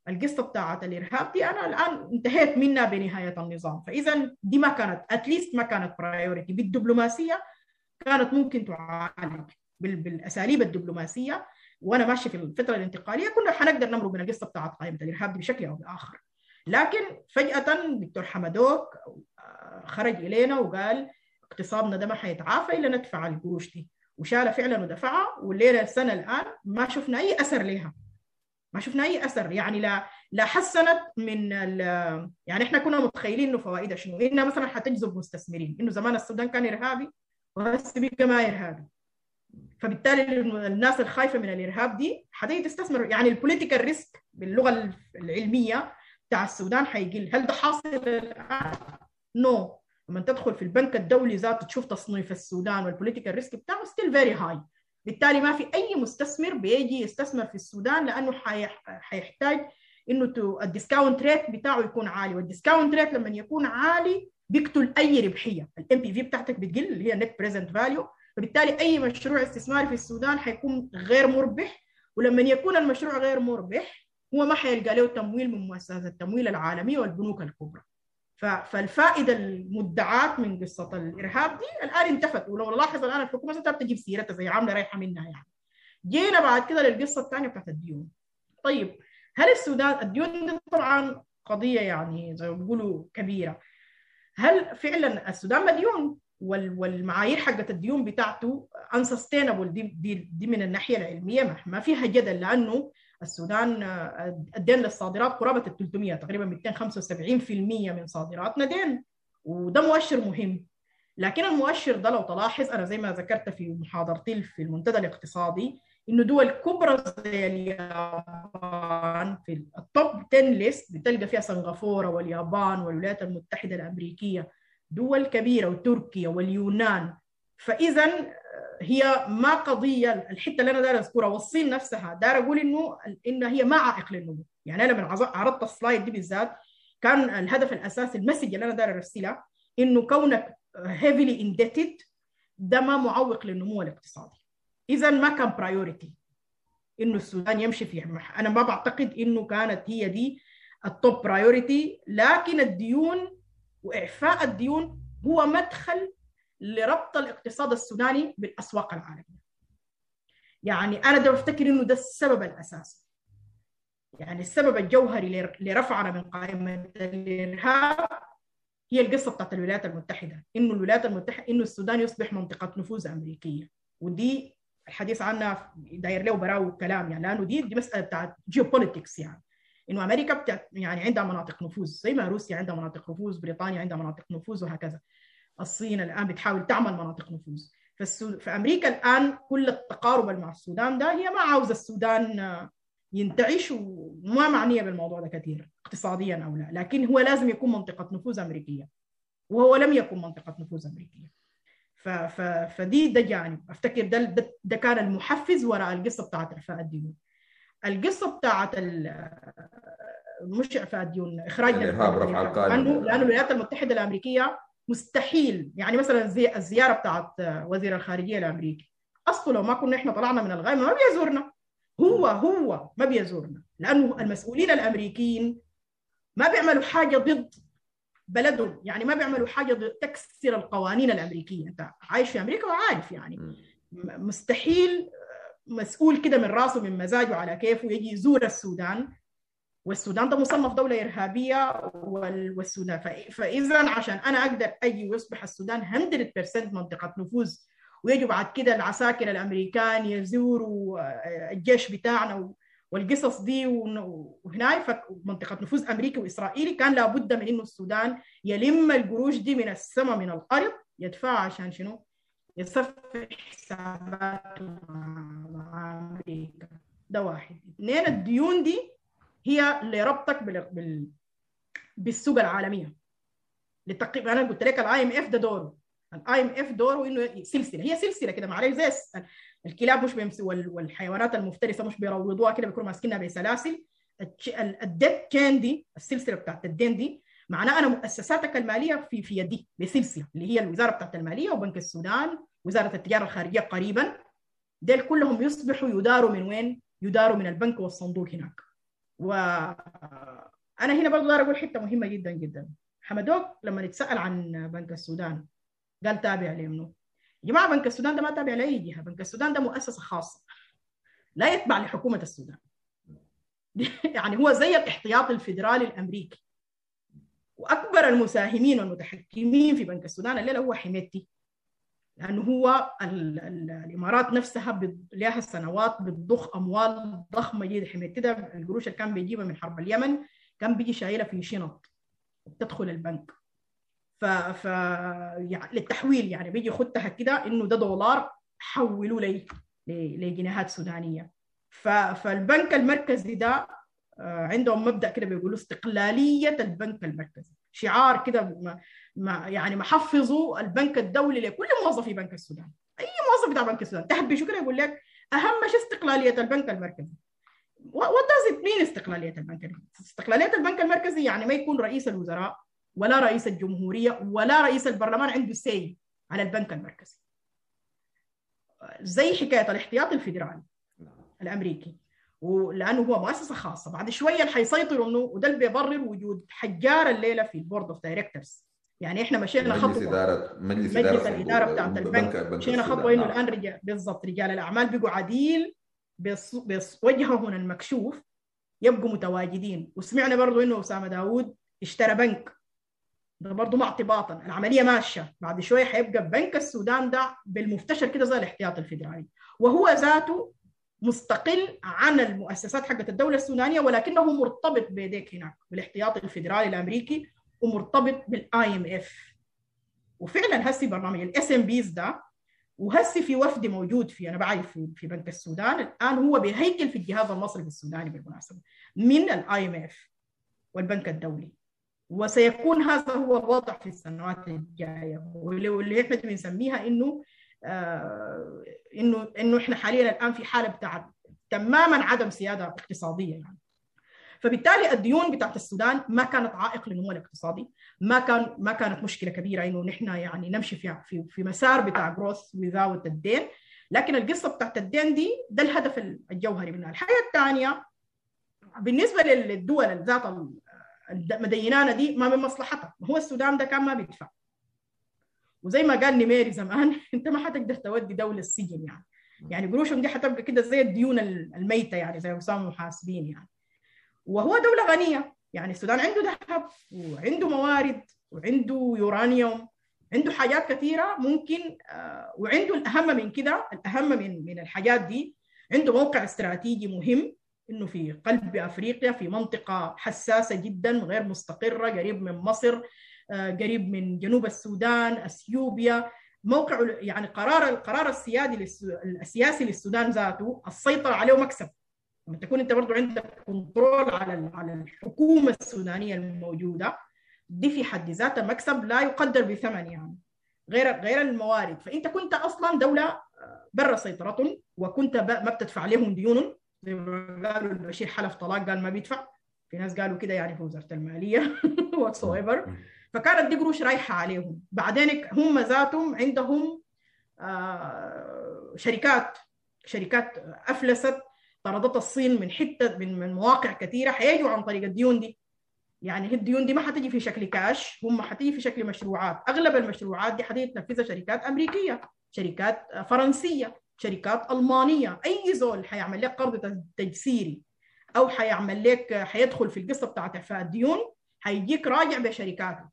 القصة بتاعت الإرهاب دي أنا الآن انتهيت منها بنهاية النظام. فاذا دي ما كانت at least ما كانت priority بالدبلوماسية كانت ممكن تعالج بالأساليب الدبلوماسية وأنا ماشي في الفترة الانتقالية كنا حنقدر نمرق من القصة بتاعت قائمة الإرهاب بشكل أو بآخر. لكن فجأة دكتور حمدوك خرج إلينا وقال اقتصادنا ده ما حيتعافى إلا ندفع القروش دي. وشالها فعلا ودفعها والليله السنة الآن ما شفنا أي أثر لها ما شفنا أي أثر. يعني لا لا حسنت من يعني إحنا كنا متخيلين إنه فوائدها شنو. إنها مثلا حتجذب مستثمرين. إنه زمان السودان كان إرهابي وهسه بقى ما ارهابي فبالتالي الناس الخايفة من الإرهاب دي حتيجي تستثمر. يعني ال political risk باللغة العلمية بتاع السودان حيقل هل ده حاصل الآن؟ no no. لما تدخل في البنك الدولي ذاته تشوف تصنيف السودان وال political risk بتاعه still very high بالتالي ما في أي مستثمر بيجي يستثمر في السودان لأنه حيحتاج إنه ال discount rate بتاعه يكون عالي. وال discount rate لما يكون عالي بيقتل أي ربحية. ال NPV بتاعتك بتقل اللي هي net present value فبالتالي أي مشروع استثماري في السودان حيكون غير مربح. ولما يكون المشروع غير مربح هو ما حيلقى له تمويل من مؤسسات التمويل العالميه والبنوك الكبرى. فالفائدة المدعاة من قصة الإرهاب دي الآن انتفت. ولو نلاحظ الآن الحكومة ستبدا تجيب سيرتها زي عاملة رايحة منها يعني. جينا بعد كده للقصة الثانية بتاعت الديون. طيب هل السودان الديون دي طبعا قضية يعني زي ما بيقولوا كبيرة. هل فعلا السودان مديون والمعايير حقت الديون بتاعته unsustainable. دي, دي, دي من الناحية العلمية. ما فيها جدل لأنه السودان الدين للصادرات قرابة ال 300 تقريبا 275% من صادراتنا دين وده مؤشر مهم. لكن المؤشر ده لو تلاحظ أنا زي ما ذكرت في محاضرتي في المنتدى الاقتصادي إنه دول كبرى زي اليابان في التوب 10 ليست بتلقى فيها سنغافورة واليابان والولايات المتحدة الأمريكية. دول كبيرة وتركيا واليونان. فاذا هي ما قضية الحتة اللي أنا داير أذكرها والصين نفسها داير أقول إنه إن هي ما عائق للنمو. يعني أنا لما عرضت ال slide دي بالذات كان الهدف الأساسي ال message اللي أنا داير أرسلها إنه كونك heavily indebted ده ما معوق للنمو الاقتصادي. اذا ما كان priority إنه السودان يمشي في أنا ما بعتقد إنه كانت هي دي ال top priority لكن الديون وإعفاء الديون هو مدخل لربط الاقتصاد السوداني بالأسواق العالمية. يعني أنا ده بفتكر إنه ده السبب الأساسي. يعني السبب الجوهري لرفعنا من قائمة الإرهاب هي القصة بتاعت الولايات المتحدة، إنه الولايات المتحدة إنه السودان يصبح منطقة نفوذ أمريكية، ودي الحديث عنها داير له براو كلام يعني لأنه دي دي مسألة بتاعت geopolitics يعني. إنه أمريكا بتاعت يعني عندها مناطق نفوذ زي ما روسيا عندها مناطق نفوذ، بريطانيا عندها مناطق نفوذ وهكذا. الصين الآن بتحاول تعمل مناطق نفوذ فالسود... فامريكا الآن كل التقارب مع السودان ده هي ما عاوزة السودان ينتعش وما معنية بالموضوع ده كثير اقتصاديا أو لا لكن هو لازم يكون منطقة نفوذ أمريكية وهو لم يكن منطقة نفوذ أمريكية ف... ف... فدي ده جانب أفتكر ده, ده ده كان المحفز وراء القصة بتاعت اعفاء الديون. القصة بتاعت ال... مش اعفاء الديون إخراج الارهاب رفع القائمه لأنه لأنه الولايات المتحدة الأمريكية مستحيل يعني مثلا زي الزيارة بتاعت وزير الخارجية الأمريكي. أصله لو ما كنا إحنا طلعنا من الغائمه ما بيزورنا. هو هو ما بيزورنا. لأنه المسؤولين الأمريكيين ما بيعملوا حاجة ضد بلدهم. يعني ما بيعملوا حاجة تكسر القوانين الأمريكية. أنت عايش في أمريكا وعارف يعني. مستحيل مسؤول كده من راسه من مزاجه على كيفه يجي يزور السودان. والسودان ده مصنف دولة إرهابية والسودان. فإذا عشان أنا أقدر أجي ويصبح السودان 100% منطقة نفوذ. ويجوا بعد كده العساكر الأمريكان يزوروا الجيش بتاعنا والقصص دي وهناك منطقة نفوذ أمريكي وإسرائيلي كان لابد من إنه السودان يلم القروش دي من السماء من الأرض يدفعها عشان شنو؟ يصفي حساباته مع أمريكا. ده واحد. اثنين الديون دي هي اللي ربطك بال... بالسوق العالمية. للتقريب أنا قلت لك ال IMF ده دوره. ال IMF دوره إنه سلسلة. هي سلسلة كده معلش زي الكلاب مش بيمس والحيوانات المفترسة مش بيروضوها كده بيكونوا ماسكينها بسلاسل. ال debt chain دي السلسلة بتاعت الدين دي معناه أنا مؤسساتك المالية في في يدي بسلسلة اللي هي الوزارة بتاعت المالية وبنك السودان وزارة التجارة الخارجية قريبا. ديل كلهم يصبحوا يداروا من وين؟ يداروا من البنك والصندوق هناك. وأنا هنا برضه أقول حتة مهمة جدا جدا. حمدوك لما نتسال عن بنك السودان قال تابع لمنو يا جماعة بنك السودان ده ما تابع لأي جهة. بنك السودان ده مؤسسة خاصة. لا يتبع لحكومة السودان. (laughs) يعني هو زي الاحتياطي الفيدرالي الأمريكي. وأكبر المساهمين والمتحكمين في بنك السودان الليلة هو حميدتي. لأنه هو ال ال الإمارات نفسها لها سنوات بتضخ أموال ضخمة جدا. حميدتي ده القروش اللي كان بيجيبها من حرب اليمن كان بيجي شايلها في شنط. تدخل البنك. ف, يعني للتحويل يعني. بيجي يخدها كده إنه ده دولار حولوا لي لجنيهات سودانية. ف... فالبنك المركزي ده عندهم مبدأ كده بيقولوا استقلالية البنك المركزي. شعار كده يعني محفظوا البنك الدولي لكل موظفي بنك السودان. أي موظف بتاع بنك السودان. تحبشه كده يقول لك أهم شيء استقلالية البنك المركزي. what does it mean استقلالية البنك المركزي؟ استقلالية البنك المركزي يعني ما يكون رئيس الوزراء ولا رئيس الجمهورية ولا رئيس البرلمان عنده say على البنك المركزي. زي حكاية الاحتياط الفيدرالي الأمريكي. ولأنه هو مؤسسة خاصة. بعد شوية اللي حيسيطروا إنه وده اللي بيبرر وجود حجار الليلة في ال board of directors يعني إحنا مشينا خطوة مجلس إدارة مجلس, الاداره بتاعت البنك. مشينا خطوة إنه الآن رجال بالضبط رجال الأعمال بقوا عديل بوجههم المكشوف يبقوا متواجدين. وسمعنا برضو إنه أسامة داوود اشترى بنك. ده برضه ما اعتباطا. العملية ماشية. بعد شوية حيبقى بنك السودان ده بالمفتشر كده زي الاحتياط الفيدرالي. وهو ذاته مستقل عن المؤسسات حقت الدولة السودانية ولكنه مرتبط بيديك هناك بالاحتياط الفيدرالي الأمريكي ومرتبط بال IMF وفعلا هسي برنامج ال SMPs ده وهسي في وفد موجود في أنا بعرف في, في بنك السودان. الآن هو بيهيكل في الجهاز المصرفي السوداني بالمناسبة من ال IMF والبنك الدولي. وسيكون هذا هو الوضع في السنوات الجاية. واللي إحنا بنسميها إنه آه إنه إنه إحنا حاليا الآن في حالة بتاعت تماما عدم سيادة اقتصادية يعني. فبالتالي الديون بتاعت السودان ما كانت عائق للنمو الاقتصادي ما كان ما كانت مشكلة كبيرة إنه نحن يعني نمشي في في, في مسار بتاع growth without الدين لكن القصة بتاعت الدين دي ده الهدف الجوهري منها. الحاجة الثانية بالنسبة للدول ذات المدينانه دي ما من مصلحتها. هو السودان ده كان ما بيدفع. وزي ما قال نميري زمان (laughs) انت ما حتقدر تودي دولة السجن يعني. يعني قروشهم دي حتبقى كده زي الديون الميتة يعني زي وسام محاسبين يعني. وهو دولة غنية. يعني السودان عنده ذهب وعنده موارد وعنده يورانيوم عنده حاجات كثيرة ممكن آه وعنده الأهم من كده الأهم من من الحاجات دي عنده موقع استراتيجي مهم. إنه في قلب أفريقيا في منطقة حساسة جدا غير مستقرة قريب من مصر قريب من جنوب السودان إثيوبيا. موقع يعني قرار القرار السيادي السياسي للسودان ذاته السيطرة عليه مكسب. لما تكون أنت برضه عندك كنترول على على الحكومة السودانية الموجودة دي في حد ذاتها مكسب لا يقدر بثمن يعني غير غير الموارد. فإنت كنت أصلا دولة برا سيطرتهم وكنت ما بتدفع لهم ديونهم زي ما قالوا البشير حلف طلاق قال ما بيدفع. في ناس قالوا كده يعني في وزارة المالية (laughs) whats فكانت دي قروش رايحة عليهم. بعدين هم ذاتهم عندهم آه شركات شركات أفلست طردت الصين من حتة من من مواقع كثيرة. حيجوا عن طريق الديون دي يعني هي الديون دي ما حتجي في شكل كاش هم حتجي في شكل مشروعات. أغلب المشروعات دي حتجي تنفذها شركات أمريكية شركات فرنسية. شركات ألمانية. أي زول حيعمل لك قرض تجسيري أو حيعمل لك حيدخل في القصة بتاعت اعفاء الديون حيجيك راجع بشركاته.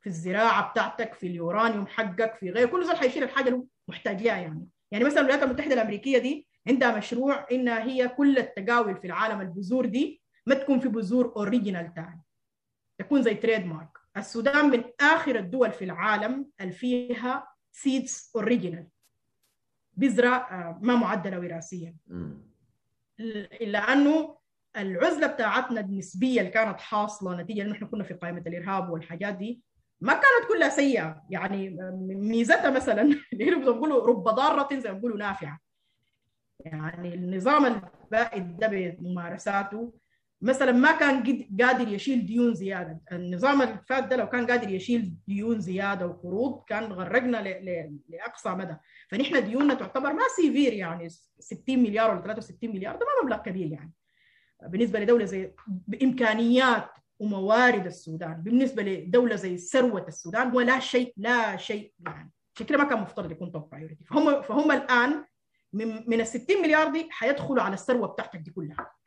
في الزراعة بتاعتك في اليورانيوم حقك في غير كل زول حيشيل الحاجة اللي محتاج لها يعني. يعني مثلا الولايات المتحدة الأمريكية دي عندها مشروع انها هي كل التقاوي في العالم البذور دي ما تكون في بذور original تاني. تكون زي trademark السودان من آخر الدول في العالم اللي فيها seeds original بذرة ما معدلة وراثيا إلا أنه العزلة بتاعتنا النسبية اللي كانت حاصلة نتيجة إنه إحنا كنا في قائمة الإرهاب والحاجات دي ما كانت كلها سيئة. يعني ميزتها مثلا (laughs) اللي هي بيقولوا رب ضارة زي ما بيقولوا نافعة. يعني النظام البائد ده بممارساته مثلا ما كان قادر يشيل ديون زيادة. النظام اللي فات ده لو كان قادر يشيل ديون زيادة وقروض كان غرقنا لأقصى مدى. فنحن ديوننا تعتبر ما severe يعني 60 مليار ولا 63 مليار ده ما مبلغ كبير يعني. بالنسبة لدولة زي بإمكانيات وموارد السودان بالنسبة لدولة زي ثروة السودان ولا شيء لا شيء يعني. كده ما كان مفترض يكون top priority فهم فهم الآن من من ال 60 مليار دي حيدخلوا على الثروة بتاعتك دي كلها.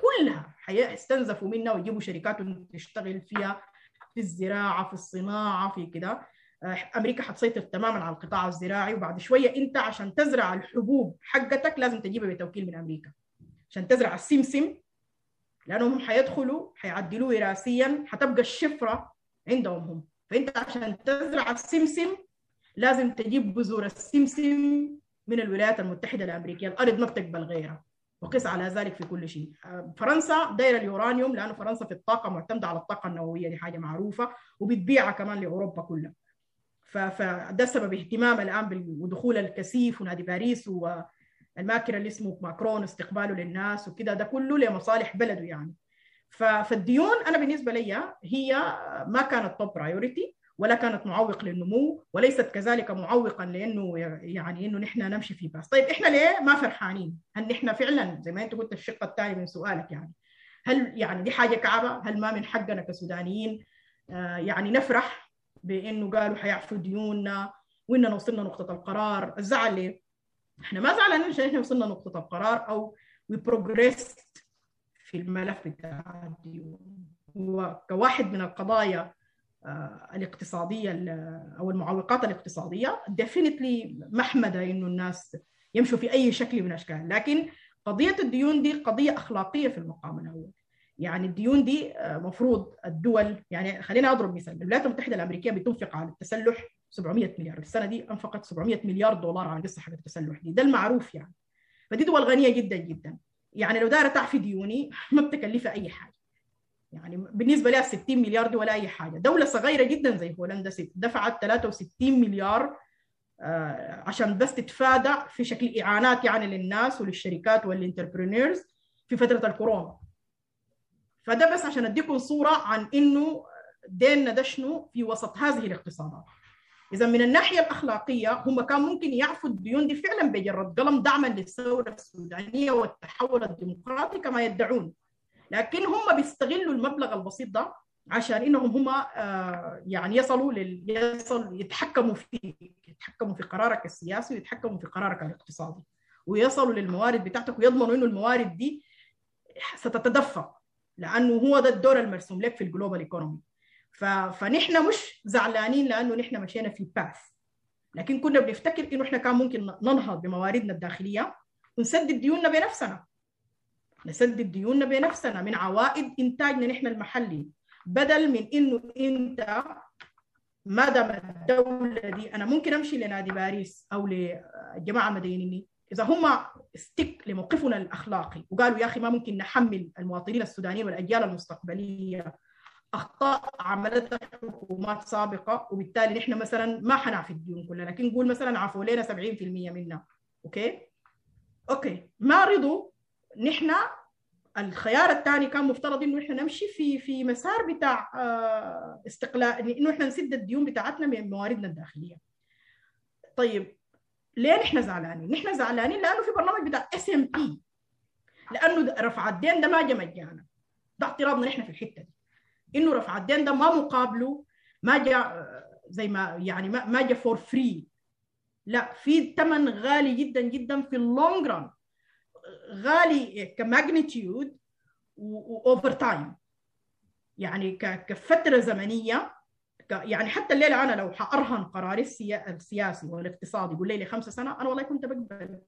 كلها حيستنزفوا منها ويجيبوا شركات تشتغل فيها في الزراعة في الصناعة في كده. أمريكا حتسيطر تماما على القطاع الزراعي وبعد شوية أنت عشان تزرع الحبوب حقتك لازم تجيبها بتوكيل من أمريكا عشان تزرع السمسم لأنهم حيدخلوا حيعدلوه وراثيا حتبقى الشفرة عندهم هم. فأنت عشان تزرع السمسم لازم تجيب بذور السمسم من الولايات المتحدة الأمريكية الأرض ما بتقبل غيرها. وقس على ذلك في كل شيء. فرنسا دايرة اليورانيوم لأنه فرنسا في الطاقة معتمدة على الطاقة النووية دي حاجة معروفة وبتبيعها كمان لأوروبا كلها. فده سبب اهتمام الآن ودخول الكثيف ونادي باريس والماكر اللي اسمه ماكرون استقباله للناس وكده ده كله لمصالح بلده يعني. فالديون أنا بالنسبة لي هي ما كانت top priority ولا كانت معوق للنمو وليست كذلك معوقا لأنه يعني إنه نحن نمشي في path طيب إحنا ليه ما فرحانين؟ هل نحن فعلا زي ما أنت قلت الشق الثاني من سؤالك يعني. هل يعني دي حاجة كعبة؟ هل ما من حقنا كسودانيين؟ آه يعني نفرح بإنه قالوا حيعفوا ديوننا وإننا وصلنا نقطة القرار. الزعل ليه؟ إحنا ما زعلانين عشان إحنا وصلنا نقطة القرار أو we progress في الملف بتاع الديون. وكواحد من القضايا الاقتصادية أو المعوقات الاقتصادية. definitely محمدة إنه الناس يمشوا في أي شكل من الاشكال لكن قضية الديون دي قضية أخلاقية في المقام الأول. يعني الديون دي مفروض الدول يعني خلينا أضرب مثال الولايات المتحدة الأمريكية بتنفق على التسلح 700 مليار. السنة دي أنفقت 700 مليار دولار على القصة حق التسلح دي. ده المعروف يعني. فدي دول غنية جدا جدا. يعني لو دايرة تعفي ديوني (laughs) ما بتكلفها أي حاجة. يعني بالنسبة لها 60 مليار دي ولا أي حاجة. دولة صغيرة جدا زي هولندا دفعت 63 مليار عشان بس تتفادى في شكل إعانات يعني للناس وللشركات وال entrepreneurs في فترة الكورونا. فده بس عشان أديكم صورة عن إنه ديننا ده شنو؟ في وسط هذه الاقتصادات. إذا من الناحية الأخلاقية هم كان ممكن يعفوا الديون دي فعلا بجرة قلم دعما للثورة السودانية والتحول الديمقراطي كما يدعون. لكن هم بيستغلوا المبلغ البسيط ده عشان إنهم هم آه يعني يصلوا لل... يصل يتحكموا في يتحكموا في قرارك السياسي ويتحكموا في قرارك الاقتصادي. ويصلوا للموارد بتاعتك ويضمنوا إنه الموارد دي ستتدفق لأنه هو ده الدور المرسوم لك في ال global economy ف... فنحن مش زعلانين لأنه نحن مشينا في باث لكن كنا بنفتكر إنه إحنا كان ممكن ننهض بمواردنا الداخلية ونسدد ديوننا بنفسنا. نسدد ديوننا بنفسنا من عوائد انتاجنا نحن المحلي بدل من إنه إنت ما دام الدولة دي أنا ممكن أمشي لنادي باريس أو للجماعه المدينين إذا هم ستيك لموقفنا الأخلاقي وقالوا يا أخي ما ممكن نحمل المواطنين السودانيين والأجيال المستقبلية أخطاء عملتها حكومات سابقة وبالتالي نحن مثلا ما حنعفي الديون كلها لكن نقول مثلا اعفوا لنا 70% منها okay؟ okay. ما رضوا نحن الخيار الثاني كان مفترض إنه إحنا نمشي في في مسار بتاع استقلال إنه إحنا نسد الديون بتاعتنا من مواردنا الداخلية. طيب ليه نحن زعلانين؟ نحن زعلانين لأنه في برنامج بتاع SMP لأنه رفع الدين ده ما جا مجانا. ده اعتراضنا نحن في الحتة دي. إنه رفع الدين ده ما مقابله ما جا زي ما يعني ما, ما جا for free لا في ثمن غالي جدا جدا في ال long run غالي ك magnitude و over time يعني كفترة زمنية. يعني حتى الليلة أنا لو حأرهن قراري السياسي والاقتصادي يقول لي خمسة سنة أنا والله كنت بقبل.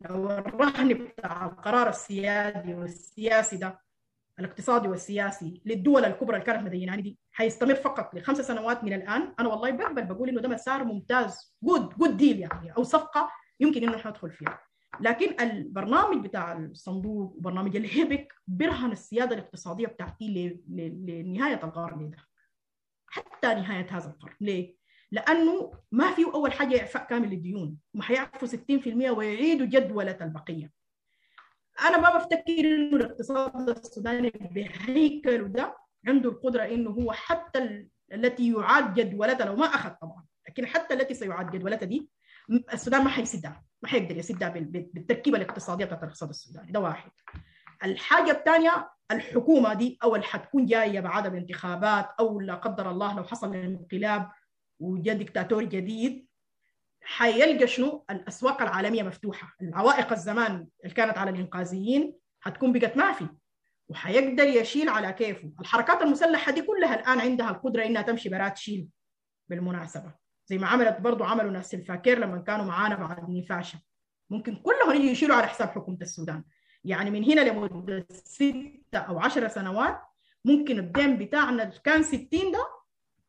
لو الرهن بتاع القرار السيادي والسياسي ده الاقتصادي والسياسي للدول الكبرى اللي كانت مديناني دي حيستمر فقط لخمس سنوات من الآن أنا والله بقبل. بقول إنه ده مسار ممتاز جود جود ديل يعني أو صفقة يمكن إنه ندخل فيها. لكن البرنامج بتاع الصندوق وبرنامج الهيبك برهن السيادة الاقتصادية بتاعتي لنهاية القرن ده. حتى نهاية هذا القرن. ليه؟ لأنه ما في أول حاجة إعفاء كامل للديون. ما حيعفوا 60% ويعيدوا جدوله البقية. أنا ما بفتكر إنه الاقتصاد السوداني بهيكله ده عنده القدرة إنه هو حتى التي يعاد جدولتها لو ما أخذ طبعا. لكن حتى التي سيعاد جدولتها دي السودان ما حيسدها ما حيقدر يسدها بالتركيبة الاقتصادية بتاعت الاقتصاد السوداني. ده واحد. الحاجة الثانية الحكومة دي أو اللي حتكون جاية بعد الانتخابات أو لا قدر الله لو حصل انقلاب وجاء دكتاتور جديد حيلقى شنو؟ الأسواق العالمية مفتوحة. العوائق الزمان اللي كانت على الإنقاذيين حتكون بقت ما في. وحيقدر يشيل على كيفه. الحركات المسلحة دي كلها الآن عندها القدرة إنها تمشي برات تشيل بالمناسبة. زي ما عملت برضو عملوا ناس الفاكر لما كانوا معانا بعد نفاشة ممكن كلهم يجي يشيلوا على حساب حكومة السودان. يعني من هنا لمدة ستة أو عشر سنوات ممكن الدين بتاعنا كان 60 ده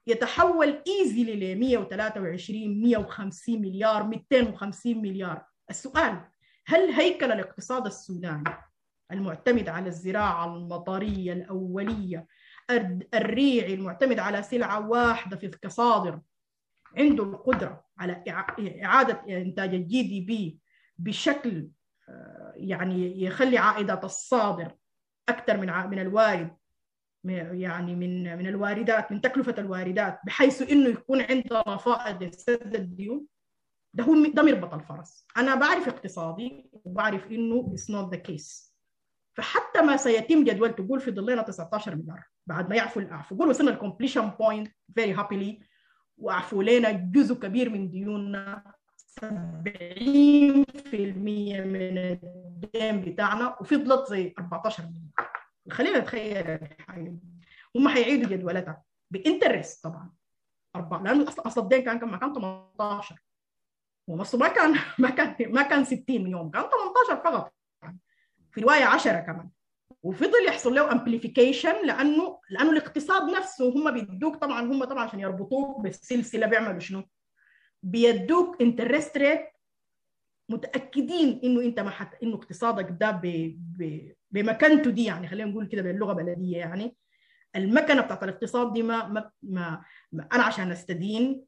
يتحول easily ل 123 150 مليار 250 مليار. السؤال هل هيكل الاقتصاد السوداني المعتمد على الزراعة المطرية الأولية الريعي المعتمد على سلعة واحدة في كصادر عنده القدرة على إعادة إنتاج ال GDP بشكل يعني يخلي عائدات الصادر أكثر من من الوارد يعني من من الواردات من تكلفة الواردات بحيث إنه يكون عندنا فائض لسد الديون. ده هو ده مربط الفرس. أنا بعرف اقتصادي وبعرف إنه it's not the case. فحتى ما سيتم جدول نقول فضل لنا 19 مليار بعد ما يعفوا الأعفوه قول وصلنا ال completion point very happily وعفوا لنا جزء كبير من ديوننا. 70% من الدين بتاعنا وفضلت زي 14 مليون. خلينا نتخيل الحاجة هم حيعيدوا جدولتها ب interest طبعا. أربعة لأنه أصلا أصل الدين كان كم كان 18 ومصر ما كان ما كان ما كان 60 يوم كان 18 فقط. في رواية 10 كمان. وفضل يحصل له amplification لأنه لأنه الاقتصاد نفسه هم بيدوك طبعا هم طبعا عشان يربطوك بالسلسلة بيعملوا شنو؟ بيدوك interest rate متأكدين إنه أنت ما حت... إنه اقتصادك ده ب... ب... بمكانته دي يعني خلينا نقول كده باللغة بلدية يعني المكنة بتاعت الاقتصاد دي ما, ما... ما... ما أنا عشان أستدين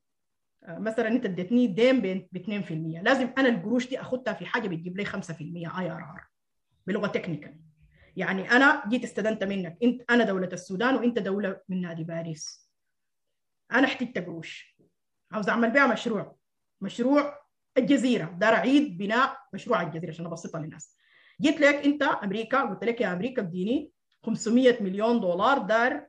مثلا أنت اديتني دين ب 2% لازم أنا القروش دي اخدها في حاجة بتجيب لي 5% IRR بلغة technical يعني أنا جيت استدنت منك. إنت أنا دولة السودان وإنت دولة من نادي باريس. أنا احتجت قروش. عاوز أعمل بها مشروع. مشروع الجزيرة. دايرة اعيد بناء مشروع الجزيرة عشان أبسطها للناس. جيت لك إنت أمريكا. قلت لك يا أمريكا اديني 500 مليون دولار دايرة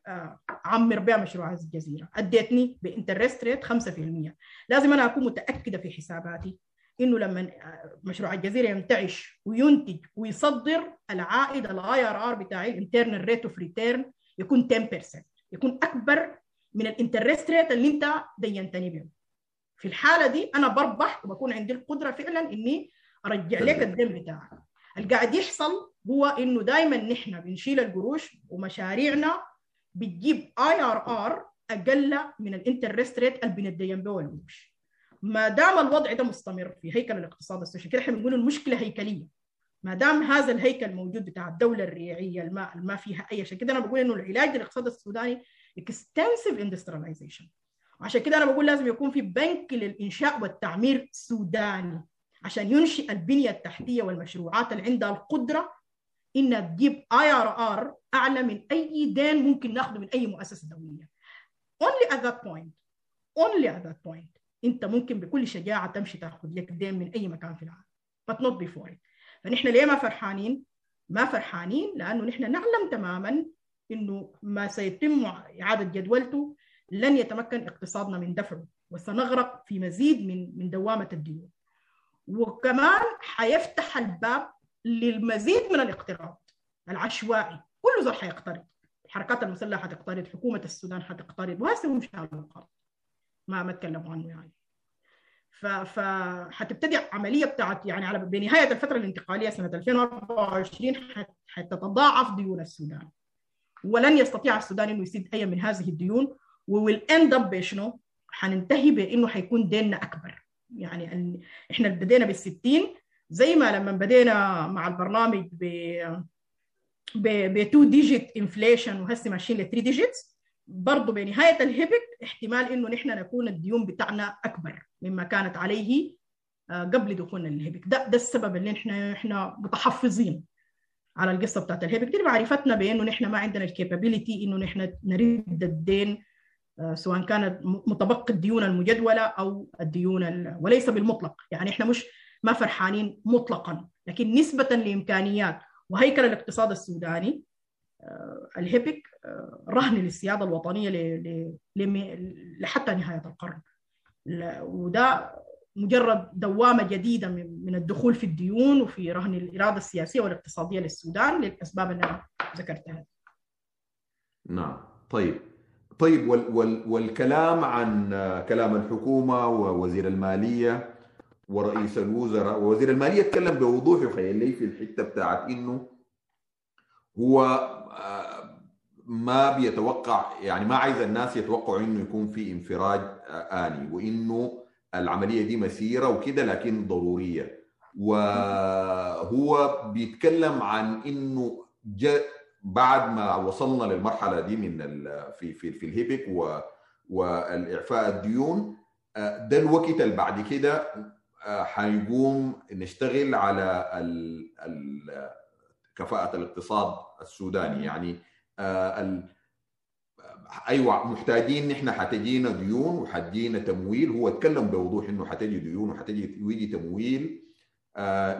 أعمر بها مشروع الجزيرة. أديتني ب interest rate 5% لازم أنا أكون متأكدة في حساباتي. إنه لما مشروع الجزيرة ينتعش وينتج ويصدر العائد ال IRR بتاعي ال internal rate of return يكون 10% يكون أكبر من ال interest rate اللي أنت دينتني به في الحالة دي أنا بربح وبكون عندي القدرة فعلا إني أرجع لك الدين بتاعك. القاعد يحصل هو إنه دائما نحن بنشيل القروش ومشاريعنا بتجيب IRR أقل من ال interest rate اللي بندين به القروش. ما دام الوضع ده مستمر في هيكل الاقتصاد السوداني عشان كده إحنا بنقول المشكلة هيكلية ما دام هذا الهيكل موجود بتاع الدولة الريعية الما فيها أي شيء كده أنا بقول إنه العلاج للاقتصاد السوداني extensive industrialization وعشان كده أنا بقول لازم يكون في بنك للإنشاء والتعمير سوداني عشان ينشئ البنية التحتية والمشروعات اللي عندها القدرة إنها تجيب IRR أعلى من أي دين ممكن ناخده من أي مؤسسة دولية. only at that point only at that point انت ممكن بكل شجاعة تمشي تاخذ لك دين من أي مكان في العالم. Before it. فنحن ليه ما فرحانين؟ ما فرحانين لأنه نحن نعلم تماما إنه ما سيتم إعادة جدولته لن يتمكن اقتصادنا من دفعه وسنغرق في مزيد من من دوامة الديون. وكمان حيفتح الباب للمزيد من الاقتراض العشوائي. كل زول حيقترض. الحركات المسلحة حتقترض حكومة السودان حتقترض وهسه هم شالوا القرض. ما ما تكلموا عنه يعني فحتبتدي عملية بتاعت يعني على بنهاية الفترة الانتقالية سنة 2024 حتتضاعف ديون السودان ولن يستطيع السودان إنه يسد أي من هذه الديون و will end up بشنو؟ حننتهي بإنه حيكون ديننا أكبر يعني. إحنا بدينا بال 60 زي ما لما بدينا مع البرنامج ب ب 2 digit inflation وهسه ماشيين ل 3 digits برضه بنهاية الهيبك احتمال إنه نحن نكون الديون بتاعنا أكبر مما كانت عليه قبل دخولنا للهيبك ده ده السبب اللي إحنا إحنا متحفظين على القصة بتاعت الهيبك. دي معرفتنا بإنه نحن ما عندنا الكابابيلتي إنه نحن نرد الدين سواء كانت متبقي الديون المجدولة أو الديون ال... وليس بالمطلق. يعني إحنا مش ما فرحانين مطلقا لكن نسبة لإمكانيات. وهيكل الاقتصاد السوداني الهيبك رهن للسيادة الوطنية. لحتى نهاية القرن وده مجرد دوامة جديدة من الدخول في الديون وفي رهن الإرادة السياسية والاقتصادية للسودان للاسباب اللي أنا ذكرتها. نعم طيب طيب وال وال والكلام عن كلام الحكومة ووزير المالية ورئيس الوزراء ووزير المالية اتكلم بوضوح يخيل لي في الحتة بتاعت إنه هو ما بيتوقع يعني ما عايز الناس يتوقعوا إنه يكون في انفراج آني وإنه العملية دي مسيرة وكده لكن ضرورية. وهو بيتكلم عن إنه جاء بعد ما وصلنا للمرحلة دي من في في في الهيبك والإعفاء الديون ده الوقت اللي بعد كده حيقوم نشتغل على كفاءة الاقتصاد السوداني. يعني أيوه محتاجين نحن حتجينا ديون وحتجينا تمويل. هو اتكلم بوضوح إنه حتجي ديون وحتجي ويجي تمويل.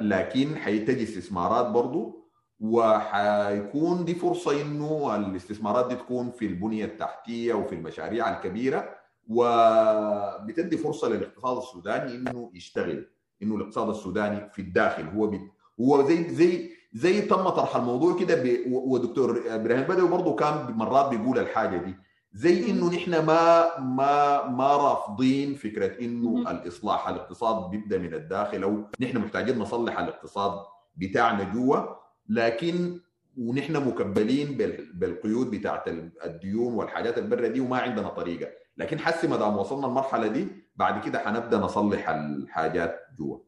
لكن حيتجي استثمارات برضه وحيكون دي فرصة إنه الاستثمارات دي تكون في البنية التحتية وفي المشاريع الكبيرة وبتدي فرصة للاقتصاد السوداني إنه يشتغل إنه الاقتصاد السوداني في الداخل هو بي هو زي زي زي تم طرح الموضوع كده ودكتور إبراهيم بدوي برضه كان مرات بيقول الحاجة دي. زي إنه نحن ما ما ما رافضين فكرة إنه الإصلاح الاقتصاد بيبدأ من الداخل أو نحن محتاجين نصلح الاقتصاد بتاعنا جوا. لكن ونحن مكبلين بالقيود بتاعت الديون والحاجات البرة دي وما عندنا طريقة. لكن حسي ما دام وصلنا المرحلة دي بعد كده حنبدأ نصلح الحاجات جوا.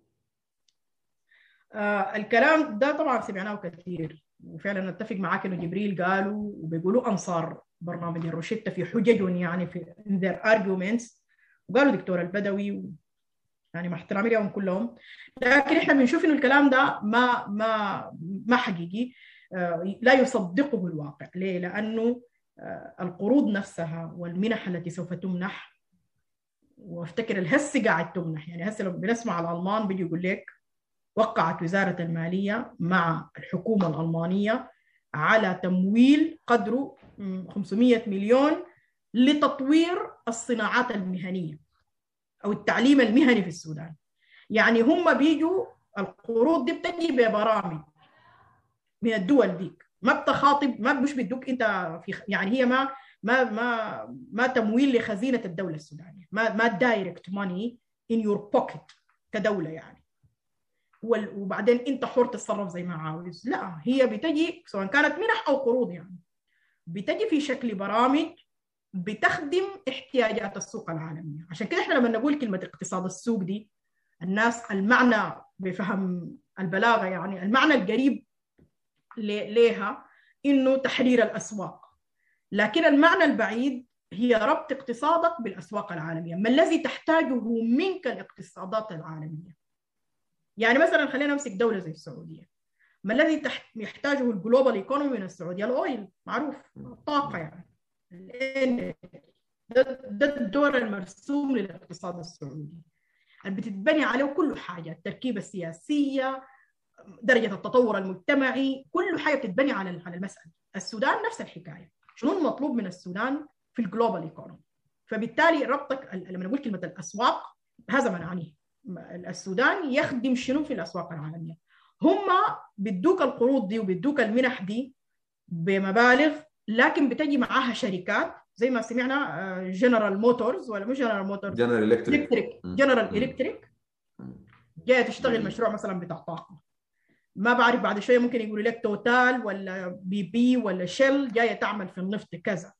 آه الكلام ده طبعا سمعناه كثير. وفعلا نتفق معاك إنه جبريل قالوا وبيقولوا أنصار برنامج الروشيتا في حججهم يعني في their arguments. وقالوا دكتور البدوي يعني مع احترامي لهم كلهم. لكن إحنا بنشوف إنه الكلام ده ما ما ما حقيقي. آه لا يصدقه الواقع ليه؟ لأنه آه القروض نفسها والمنح التي سوف تمنح وأفتكر الهسه قاعد تمنح. يعني هسه لو بنسمع الألمان بيجي يقول لك وقعت وزارة المالية مع الحكومة الألمانية على تمويل قدره 500 مليون لتطوير الصناعات المهنية أو التعليم المهني في السودان. يعني هم بيجوا القروض دي بتجي ببرامج من الدول ديك. ما بتخاطب ما مش بيدوك انت في يعني هي ما ما ما ما تمويل لخزينة الدولة السودانية. ما ما direct money in your pocket كدولة يعني. وبعدين انت حر تتصرف زي ما عاوز. لا هي بتجي سواء كانت منح أو قروض يعني. بتجي في شكل برامج بتخدم احتياجات السوق العالمية. عشان كده إحنا لما نقول كلمة اقتصاد السوق دي الناس المعنى بفهم البلاغة يعني المعنى القريب ليها إنه تحرير الأسواق. لكن المعنى البعيد هي ربط اقتصادك بالأسواق العالمية. ما الذي تحتاجه منك الاقتصادات العالمية؟ يعني مثلا خلينا نمسك دولة زي السعودية. ما الذي يحتاجه الجلوبال ايكونومي من السعودية؟ الأويل معروف الطاقة يعني. ده, ده الدور المرسوم للاقتصاد السعودي. اللي بتتبني عليه كل حاجة التركيبة السياسية درجة التطور المجتمعي كل حاجة بتتبني على على المسألة. السودان نفس الحكاية. شنو المطلوب من السودان في الجلوبال ايكونومي فبالتالي ربطك لما نقول كلمة الأسواق هذا ما نعنيه السودان يخدم شنو في الأسواق العالمية؟ هم بيدوك القروض دي وبيدوك المنح دي بمبالغ لكن بتجي معاها شركات زي ما سمعنا جنرال موتورز ولا مش جنرال موتورز جنرال الكتريك جنرال الكتريك جاية تشتغل مشروع مثلا بتاع طاقة. ما بعرف بعد شوية ممكن يقولوا لك توتال ولا بي بي ولا شيل جاية تعمل في النفط كذا.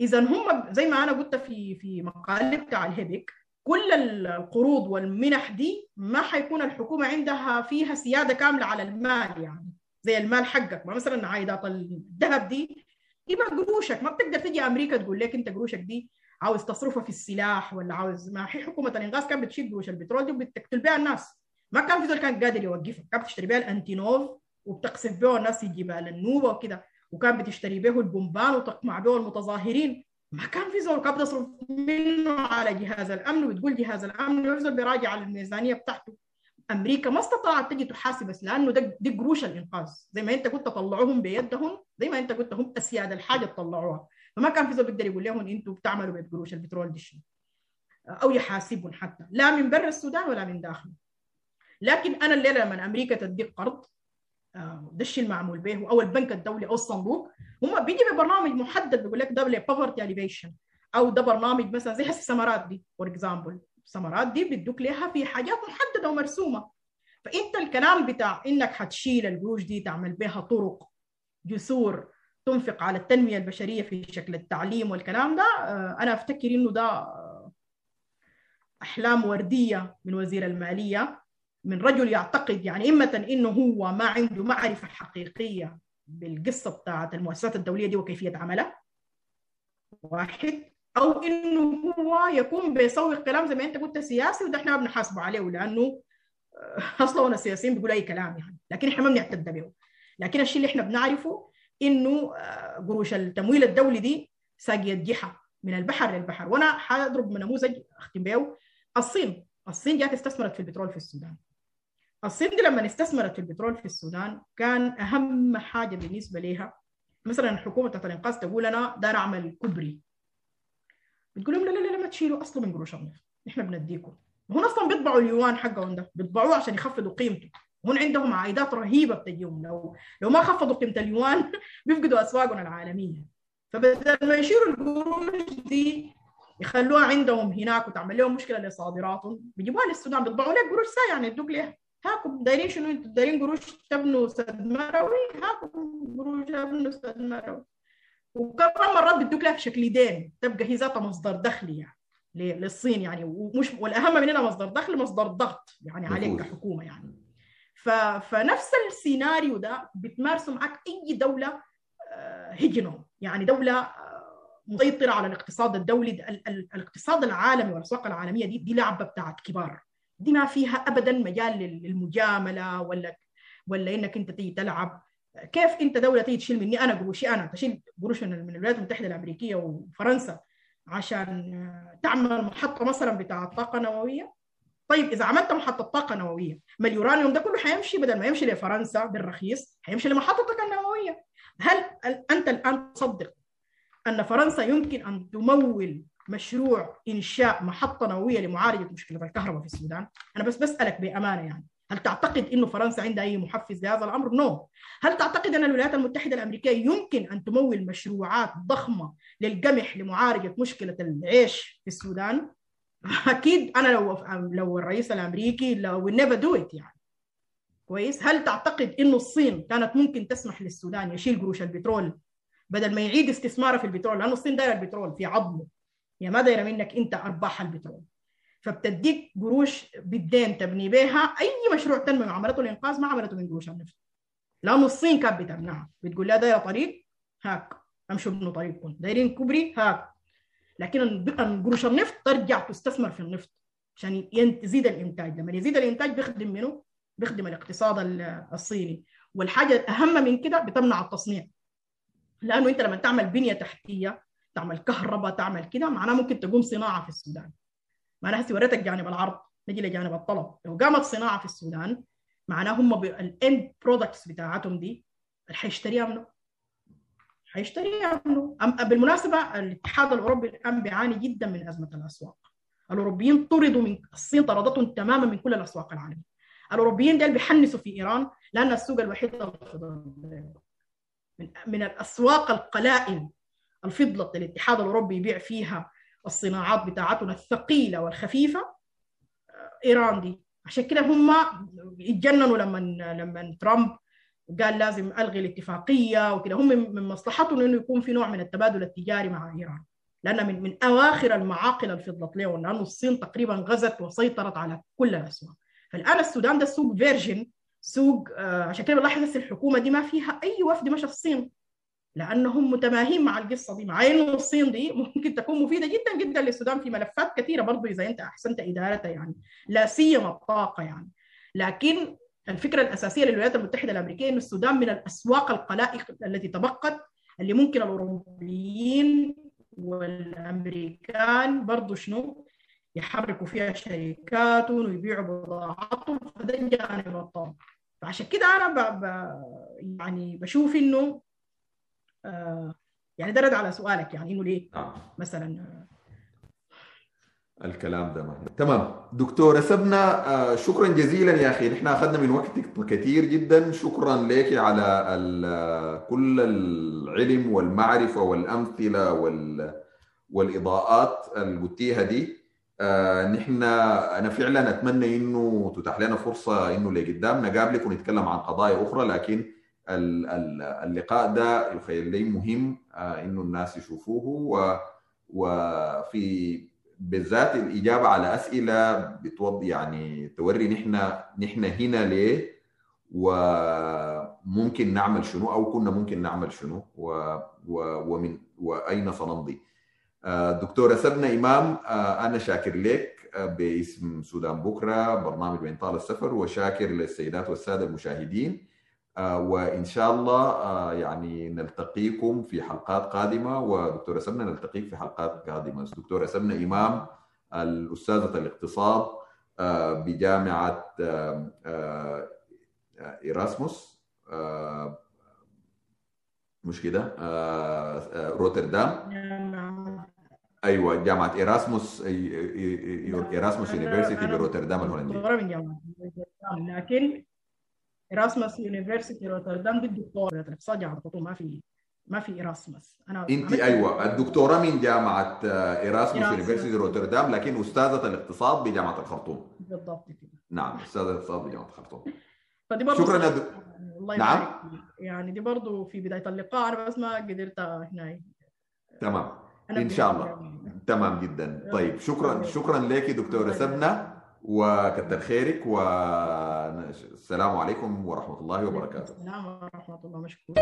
اذا هم زي ما أنا قلت في في مقال بتاع الهيبك كل القروض والمنح دي ما حيكون الحكومة عندها فيها سيادة كاملة على المال يعني زي المال حقك. مثلا عائدات الذهب دي يبقى قروشك. ما بتقدر تجي أمريكا تقول لك أنت قروشك دي عاوز تصرفها في السلاح ولا عاوز ما هي حكومة الانغاز كانت بتشيل قروش البترول دي وبتقتل بها الناس. ما كان في زول كان قادر يوقفها كانت بتشتري بها الأنتينوف وبتقصف بها الناس في جبال النوبه وكده. وكان بتشتري به البومبان وتقمع به المتظاهرين. ما كان في زول بتصرف منه على جهاز الأمن وتقول جهاز الأمن يفضل بيراجع الميزانية بتاعته. أمريكا ما استطاعت تجي تحاسب بس لأنه ده دي قروش الإنقاذ. زي ما أنت قلت طلعوهم بيدهم زي ما أنت قلت هم أسياد الحاجة طلعوها فما كان في زول بيقدر يقول لهم أنتم بتعملوا بقروش البترول دي شنو. أو يحاسبهم حتى. لا من برا السودان ولا من داخله لكن أنا الليلة لما أمريكا تديك قرض ده الشيء المعمول به أو البنك الدولي أو الصندوق. هم بيجي ببرنامج محدد بيقول لك ده poverty alleviation أو ده برنامج مثلا زي السمرات دي for example السمرات دي بيدوك لها في حاجات محددة ومرسومة. فإنت الكلام بتاع إنك حتشيل القروش دي تعمل بها طرق جسور تنفق على التنمية البشرية في شكل التعليم والكلام ده أنا أفتكر إنه ده أحلام وردية من وزير المالية. من رجل يعتقد يعني إما إنه هو ما عنده معرفة حقيقية بالقصة بتاعت المؤسسات الدولية دي وكيفية عملها. واحد. أو إنه هو يكون بيسوق كلام زي ما أنت قلت سياسي وده إحنا ما بنحاسبه عليه لأنه أصلا السياسيين بيقولوا أي كلام يعني. لكن إحنا ما بنعتد به لكن الشيء اللي إحنا بنعرفه إنه قروش التمويل الدولي دي ساقية جحا من البحر للبحر. وأنا حضرب نموذج أختم به الصين. الصين جات استثمرت في البترول في السودان. الصين دي لما استثمرت في البترول في السودان كان أهم حاجة بالنسبة لها مثلا حكومة الانقاذ تقول أنا دار أعمل كبري. بتقول لهم لا لا لا ما تشيلوا أصله من قروش النفط إحنا بنديكم. هون أصلا بيطبعوا اليوان حقهم ده. بيطبعوه عشان يخفضوا قيمته. هون عندهم عائدات رهيبة بتجيهم. لو لو ما خفضوا قيمة اليوان (laughs) بيفقدوا أسواقهم العالمية. فبدل ما يشيلوا القروش دي يخلوها عندهم هناك وتعمل لهم مشكلة لصادراتهم بيجيبوها للسودان. بيطبعوا لك قروش ساعه يعني يدوك ليها. هاكم دايرين شنو؟ أنتوا دايرين قروش تبنوا سد مروي هاكم قروش تبنوا سد مروي. وكم مرات بدوك لها في شكل دين تبقى هي ذاتها مصدر دخل يعني للصين يعني. ومش والأهم من هنا مصدر دخل مصدر ضغط يعني عليك كحكومة يعني. ف... فنفس السيناريو ده بتمارسه معك أي دولة هجنوم يعني دولة مسيطرة على الاقتصاد الدولي ال... ال... الاقتصاد العالمي والأسواق العالمية دي دي لعبة بتاعت كبار. دي ما فيها ابدا مجال للمجاملة ولا ولا إنك أنت تيجي تلعب. كيف أنت دولة تيجي تشيل مني؟ أنا قروشي أنا تشيل قروش من الولايات المتحدة الأمريكية وفرنسا عشان تعمل محطة مثلا بتاع طاقة نووية. طيب إذا عملت محطة طاقة نووية ما اليورانيوم ده كله حيمشي بدل ما يمشي لفرنسا بالرخيص حيمشي لمحطتك النووية. هل أنت الآن تصدق أن فرنسا يمكن أن تمول مشروع إنشاء محطة نووية لمعالجة مشكلة الكهرباء في السودان أنا بس بسألك بأمانة يعني هل تعتقد إنه فرنسا عندها أي محفز لهذا الأمر؟ No. No. هل تعتقد أن الولايات المتحدة الأمريكية يمكن أن تمول مشروعات ضخمة للقمح لمعالجة مشكلة العيش في السودان؟ أكيد أنا لو لو الرئيس الأمريكي لو never do it يعني. كويس؟ هل تعتقد إنه الصين كانت ممكن تسمح للسودان يشيل قروش البترول بدل ما يعيد استثماره في البترول لأنه الصين دايره البترول في عظمه يعني ما دايرة منك انت أرباح البترول. فبتديك قروش بالدين تبني بها أي مشروع تنميه عملته الإنقاذ ما عملته من قروش النفط. لأنه الصين كانت بتمنعها بتقول لها دايرة طريق هاك. امشوا ابنوا طريقكم دايرين كوبري هاك. لكن قروش النفط ترجع تستثمر في النفط. عشان يزيد الإنتاج. لما يزيد الإنتاج بيخدم منه؟ بيخدم الاقتصاد الصيني. والحاجة الأهم من كده بتمنع التصنيع. لأنه أنت لما تعمل بنية تحتية تعمل كهرباء تعمل كده معناه ممكن تقوم صناعة في السودان. ما أنا هسي وريتك جانب العرض نجي لجانب الطلب. لو قامت صناعة في السودان معناه هم ال end products بتاعتهم دي حيشتريها منه حيشتريها منه بالمناسبة الاتحاد الأوروبي الآن بيعاني جدا من أزمة الأسواق. الأوروبيين طردوا من الصين طردتهم تماما من كل الأسواق العالمية. الأوروبيين دول بيحنسوا في إيران لأن السوق الوحيد من الأسواق القلائل الفضلة الاتحاد الأوروبي يبيع فيها الصناعات بتاعتنا الثقيلة والخفيفة إيران دي. عشان كده هم اتجننوا لما لما ترامب قال لازم ألغي الاتفاقية وكده. هم من مصلحتهم إنه يكون في نوع من التبادل التجاري مع إيران. لأن من من أواخر المعاقل اللي فضلت لهم لأنه الصين تقريبا غزت وسيطرت على كل الأسواق. فالآن السودان ده سوق فيرجن سوق آه عشان كده بلاحظ الحكومة دي ما فيها أي وفد مشى الصين. لأنهم متماهين مع القصة دي. مع انه الصين دي ممكن تكون مفيدة جدا جدا للسودان في ملفات كثيرة برضه إذا أنت أحسنت إدارتها يعني. لا سيما الطاقة يعني. لكن الفكرة الأساسية للولايات المتحدة الأمريكية انه السودان من الأسواق القلائق التي تبقت اللي ممكن الأوروبيين والأمريكان برضه شنو؟ يحركوا فيها شركاتهم ويبيعوا بضاعتهم. فده الجانب الطاقه فعشان كده أنا ب... ب... يعني بشوف إنه يعني ده رد على سؤالك يعني إنه ليه؟ نعم. مثلا الكلام ده مهم. تمام. دكتورة سبنا آه شكرا جزيلا يا أخي. نحن أخذنا من وقتك كثير جدا. شكرا لك على كل العلم والمعرفة والأمثلة وال والإضاءات اللي قلتيها دي. آه نحن أنا فعلا أتمنى إنه تتاح لنا فرصة إنه لقدام نقابلك ونتكلم عن قضايا أخرى لكن اللقاء ده الخيالي مهم آه إنه الناس يشوفوه و وفي بالذات الإجابة على أسئلة بتوضي يعني توري نحن نحن هنا ليه وممكن نعمل شنو أو كنا ممكن نعمل شنو و و ومن وأين سنمضي. دكتوره سبنا إمام أنا شاكر لك باسم سودان بكرة برنامج بين طال السفر وشاكر للسيدات والسادة المشاهدين. وإن شاء الله يعني نلتقيكم في حلقات قادمة. ودكتورة سمنة نلتقيك في حلقات قادمة. دكتورة سمنة إمام الأستاذة الاقتصاد بجامعة إيراسموس. مش كده؟ روتردام. أيوه جامعة إيراسموس إيراسموس university بروتردام الهولنديه لكن ايراسموس university روتردام دي الدكتوراه الاقتصاد جامعه الخرطوم ما في ما في ايراسموس أنا انت أيوه الدكتورة من جامعة ايراسموس university روتردام لكن أستاذة الاقتصاد بجامعة الخرطوم. بالضبط كده. نعم أستاذة الاقتصاد بجامعة الخرطوم. فدي برضه شكرا يا الله نعم؟ يعني دي برضه في بداية اللقاء أنا بس ما قدرت هنا. تمام. إن شاء الله. تمام جدا. طيب شكرا شكرا لك دكتورة سبنة. وكتر خيرك والسلام عليكم ورحمة الله وبركاته. السلام ورحمة الله مشكور.